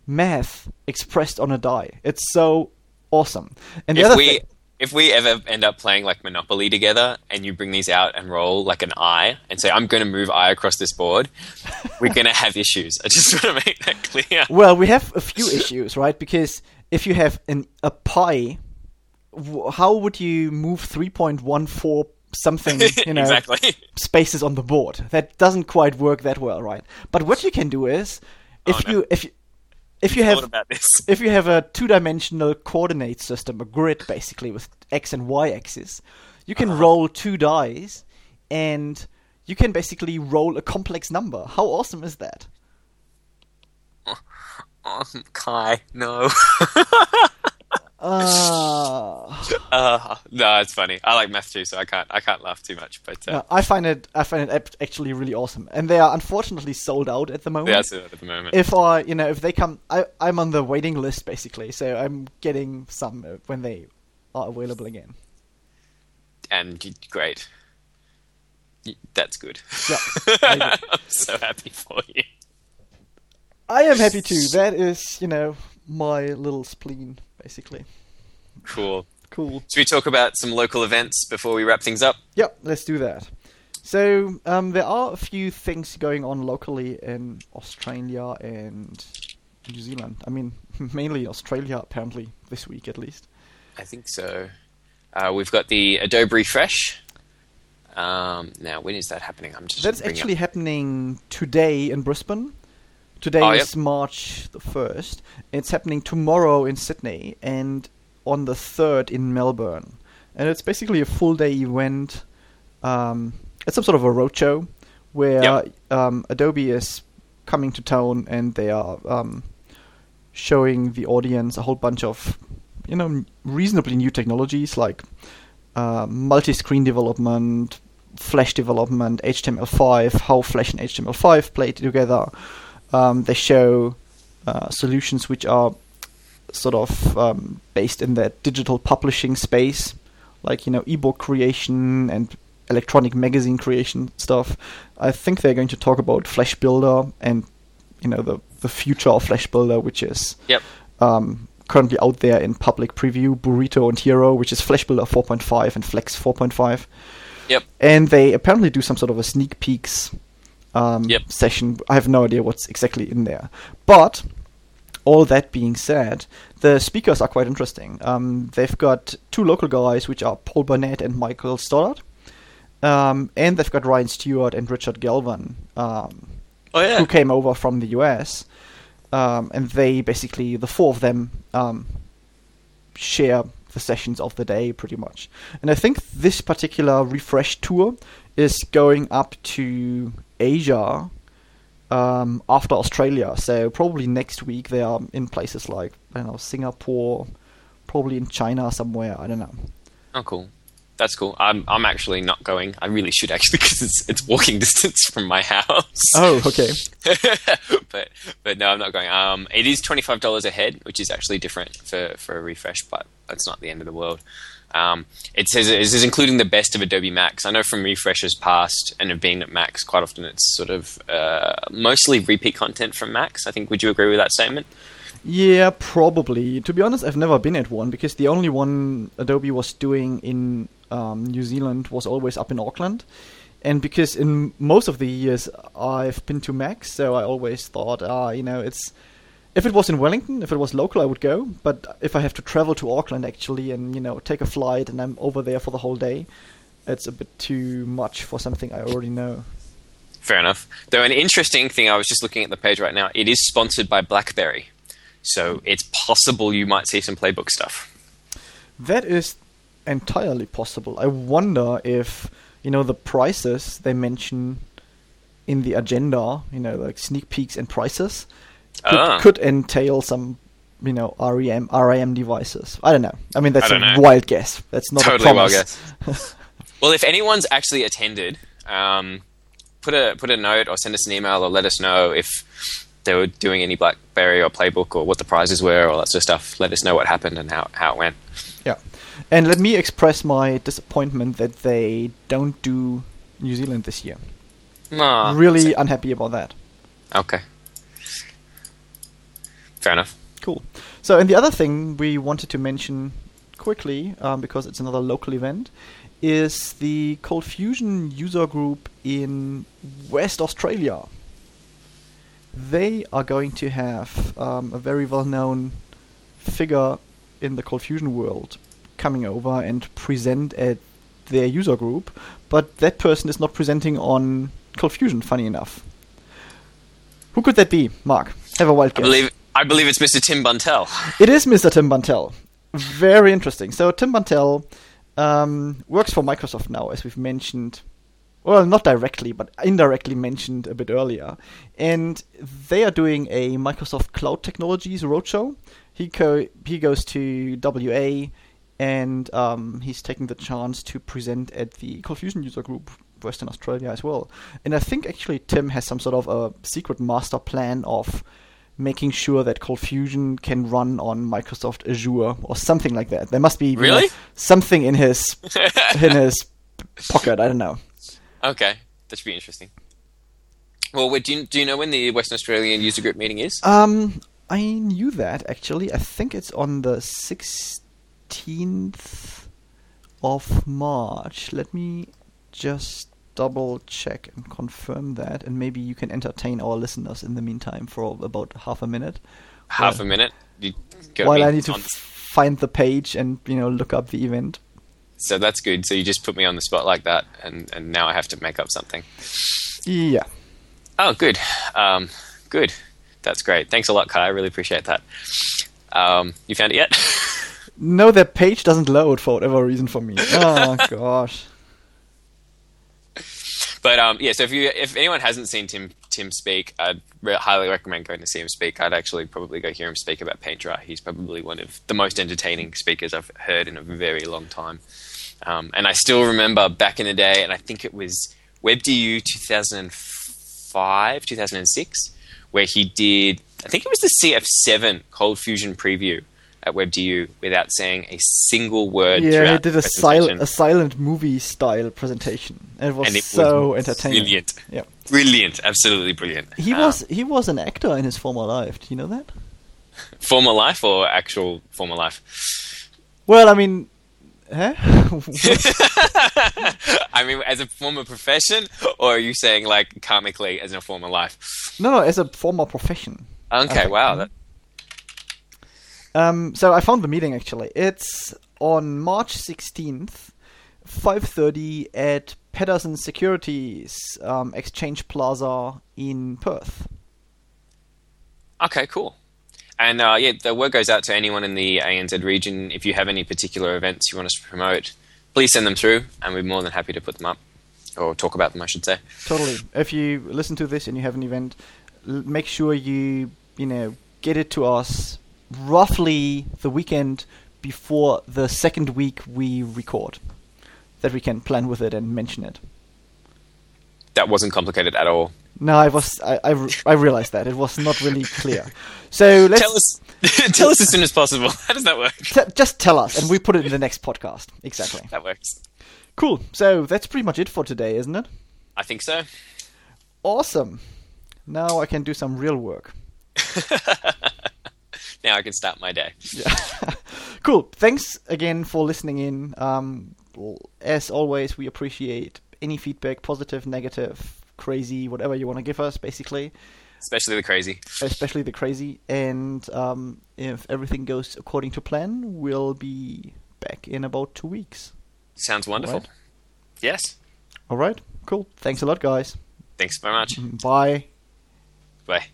math expressed on a die. It's so awesome. And the
if
other
we
thing,
if we ever end up playing like Monopoly together, and you bring these out and roll like an eye, and say I'm going to move eye across this board, we're going to have issues. I just want to make that clear.
well, we have a few issues, right? Because if you have an a pi, how would you move 3.14 something, you know,
exactly.
spaces on the board. That doesn't quite work that well, right? But what you can do is, if
Oh, no.
you if you, if you have
about this.
if you have a two-dimensional coordinate system, a grid basically with x and y axis, you can
Uh-huh.
roll two dice, and you can basically roll a complex number. How awesome is that?
Oh, Kai, no.
Uh,
uh, no, it's funny. I like math too, so I can't I can't laugh too much. But uh,
no, I find it I find it actually really awesome, and they are unfortunately sold out at the moment.
yeah, that's it at the moment.
if I, you know, if they come, I, I'm on the waiting list basically, so I'm getting some when they are available again.
and great. That's good.
Yeah,
I'm so happy for you.
I am happy too. That is, you know, my little spleen basically.
Cool.
Cool.
Should we talk about some local events before we wrap things up?
Yep, let's do that. So um, there are a few things going on locally in Australia and New Zealand. I mean, mainly Australia apparently this week at least.
I think so. Uh, we've got the Adobe Refresh. Um, now, when is that happening? I'm just
That's actually
up-
happening today in Brisbane. Today
Oh,
is
yep.
March the 1st. It's happening tomorrow in Sydney and on the 3rd in Melbourne. And it's basically a full day event. Um, it's some sort of a roadshow where
Yep.
um, Adobe is coming to town and they are um, showing the audience a whole bunch of, you know, reasonably new technologies like uh, multi-screen development, Flash development, HTML5, how Flash and HTML5 play together. Um, they show uh, solutions which are sort of um, based in that digital publishing space, like you know ebook creation and electronic magazine creation stuff. I think they're going to talk about Flash Builder and you know the the future of Flash Builder, which is
Yep.
um, currently out there in public preview, Burrito and Hero, which is Flash Builder 4.5 and Flex 4.5.
Yep.
And they apparently do some sort of a sneak peeks um,
Yep.
session. I have no idea what's exactly in there. But all that being said, the speakers are quite interesting. Um, they've got two local guys, which are Paul Burnett and Michael Stoddard. Um, and they've got Ryan Stewart and Richard Galvan, um,
Oh yeah.
who came over from the US. Um, and they basically, the four of them, um, share the sessions of the day pretty much. And I think this particular refresh tour is going up to Asia um, after Australia. So probably next week they are in places like I don't know Singapore, probably in China somewhere. I don't know.
Oh, cool. That's cool. I'm I'm actually not going. I really should actually because it's it's walking distance from my house.
Oh, okay.
but but no, I'm not going. Um, it is twenty five dollars a head, which is actually different for for a refresh, but that's not the end of the world. Um, it says it is including the best of Adobe Max. I know from refreshes past and have been at Max quite often. It's sort of uh, mostly repeat content from Max. I think. Would you agree with that statement?
Yeah, probably. To be honest, I've never been at one because the only one Adobe was doing in um, New Zealand was always up in Auckland. And because in most of the years I've been to Max, so I always thought, ah, you know, it's if it was in Wellington, if it was local, I would go. But if I have to travel to Auckland actually, and you know, take a flight, and I'm over there for the whole day, it's a bit too much for something I already know.
Fair enough. Though an interesting thing, I was just looking at the page right now. It is sponsored by BlackBerry, so it's possible you might see some playbook stuff.
That is entirely possible. I wonder if you know the prices they mention in the agenda, you know, like sneak peeks and prices, could,
Ah.
could entail some, you know, REM RIM devices. I don't know. I mean, that's
I
a
know.
wild guess. That's not
totally
a promise.
guess. well, if anyone's actually attended, um, put a put a note or send us an email or let us know if they were doing any BlackBerry or Playbook or what the prizes were or that sort of stuff. Let us know what happened and how how it went.
Yeah. And let me express my disappointment that they don't do New Zealand this year.
Ah,
really unhappy about that.
okay. Fair enough.
Cool. So, and the other thing we wanted to mention quickly, um, because it's another local event, is the ColdFusion user group in West Australia. They are going to have um, a very well known figure in the ColdFusion world coming over and present at their user group, but that person is not presenting on ColdFusion. Funny enough, who could that be? Mark, have a wild
I
guess.
believe I believe it's Mr. Tim Buntel.
It is Mr. Tim Buntel. Very interesting. So Tim Buntel um, works for Microsoft now, as we've mentioned. Well, not directly, but indirectly mentioned a bit earlier. And they are doing a Microsoft Cloud Technologies roadshow. He co- he goes to WA, and um, he's taking the chance to present at the ColdFusion user group Western Australia as well. And I think actually Tim has some sort of a secret master plan of making sure that ColdFusion can run on Microsoft Azure or something like that. There must be you know,
Really?
something in his in his pocket. I don't know.
Okay, that should be interesting. Well, wait, do you, do you know when the Western Australian user group meeting is?
Um, I knew that actually. I think it's on the sixteenth of March. Let me just double check and confirm that, and maybe you can entertain our listeners in the meantime for about half a minute.
Half a minute. You
While I need to f- find the page and you know look up the event.
so that's good. So you just put me on the spot like that, and, and now I have to make up something.
Yeah.
Oh, good. Um, good. That's great. Thanks a lot, Kai. I really appreciate that. Um, you found it yet?
No, that page doesn't load for whatever reason for me. Oh gosh.
But um, yeah, so if you if anyone hasn't seen Tim Tim speak, I'd re- highly recommend going to see him speak. I'd actually probably go hear him speak about paint dry. He's probably one of the most entertaining speakers I've heard in a very long time. Um, and I still remember back in the day, and I think it was WebDU 2005, 2006, where he did. I think it was the CF7 ColdFusion preview at WebDU without saying a single word.
Yeah, he did a silent a silent movie style presentation. And it was
And it was
so entertaining.
Brilliant.
Yeah.
Brilliant, absolutely brilliant.
He
Um,
was he was an actor in his former life. Do you know that?
former life or actual former life.
Well, I mean, huh?
I mean, as a former profession, or are you saying like karmically as a former life?
no, no, as a former profession.
Okay,
Okay.
wow. That,
Um, so I found the meeting actually. It's on March sixteenth, five thirty at Patersons Securities um, Exchange Plaza in Perth.
okay, cool. And uh, yeah, the word goes out to anyone in the ANZ region. If you have any particular events you want us to promote, please send them through, and we're more than happy to put them up or talk about them, I should say.
Totally. If you listen to this and you have an event, l- make sure you you know get it to us roughly the weekend before the second week we record, that we can plan with it and mention it.
That wasn't complicated at all.
No, I was I, I, I realized that it was not really clear. So let's
Tell us, tell us as soon as possible. How does that work?
t- just tell us, and we put it in the next podcast. Exactly.
That works.
Cool. So that's pretty much it for today, isn't it?
I think so.
Awesome. Now I can do some real work.
Now I can start my day.
Yeah. cool. Thanks again for listening in. Um, as always, we appreciate any feedback, positive, negative, crazy, whatever you want to give us, basically,
Especially the crazy.
especially the crazy. And um, if everything goes according to plan, we'll be back in about two weeks.
Sounds wonderful.
Right.
Yes.
All right. Cool. Thanks a lot, guys.
Thanks very much.
Bye.
Bye.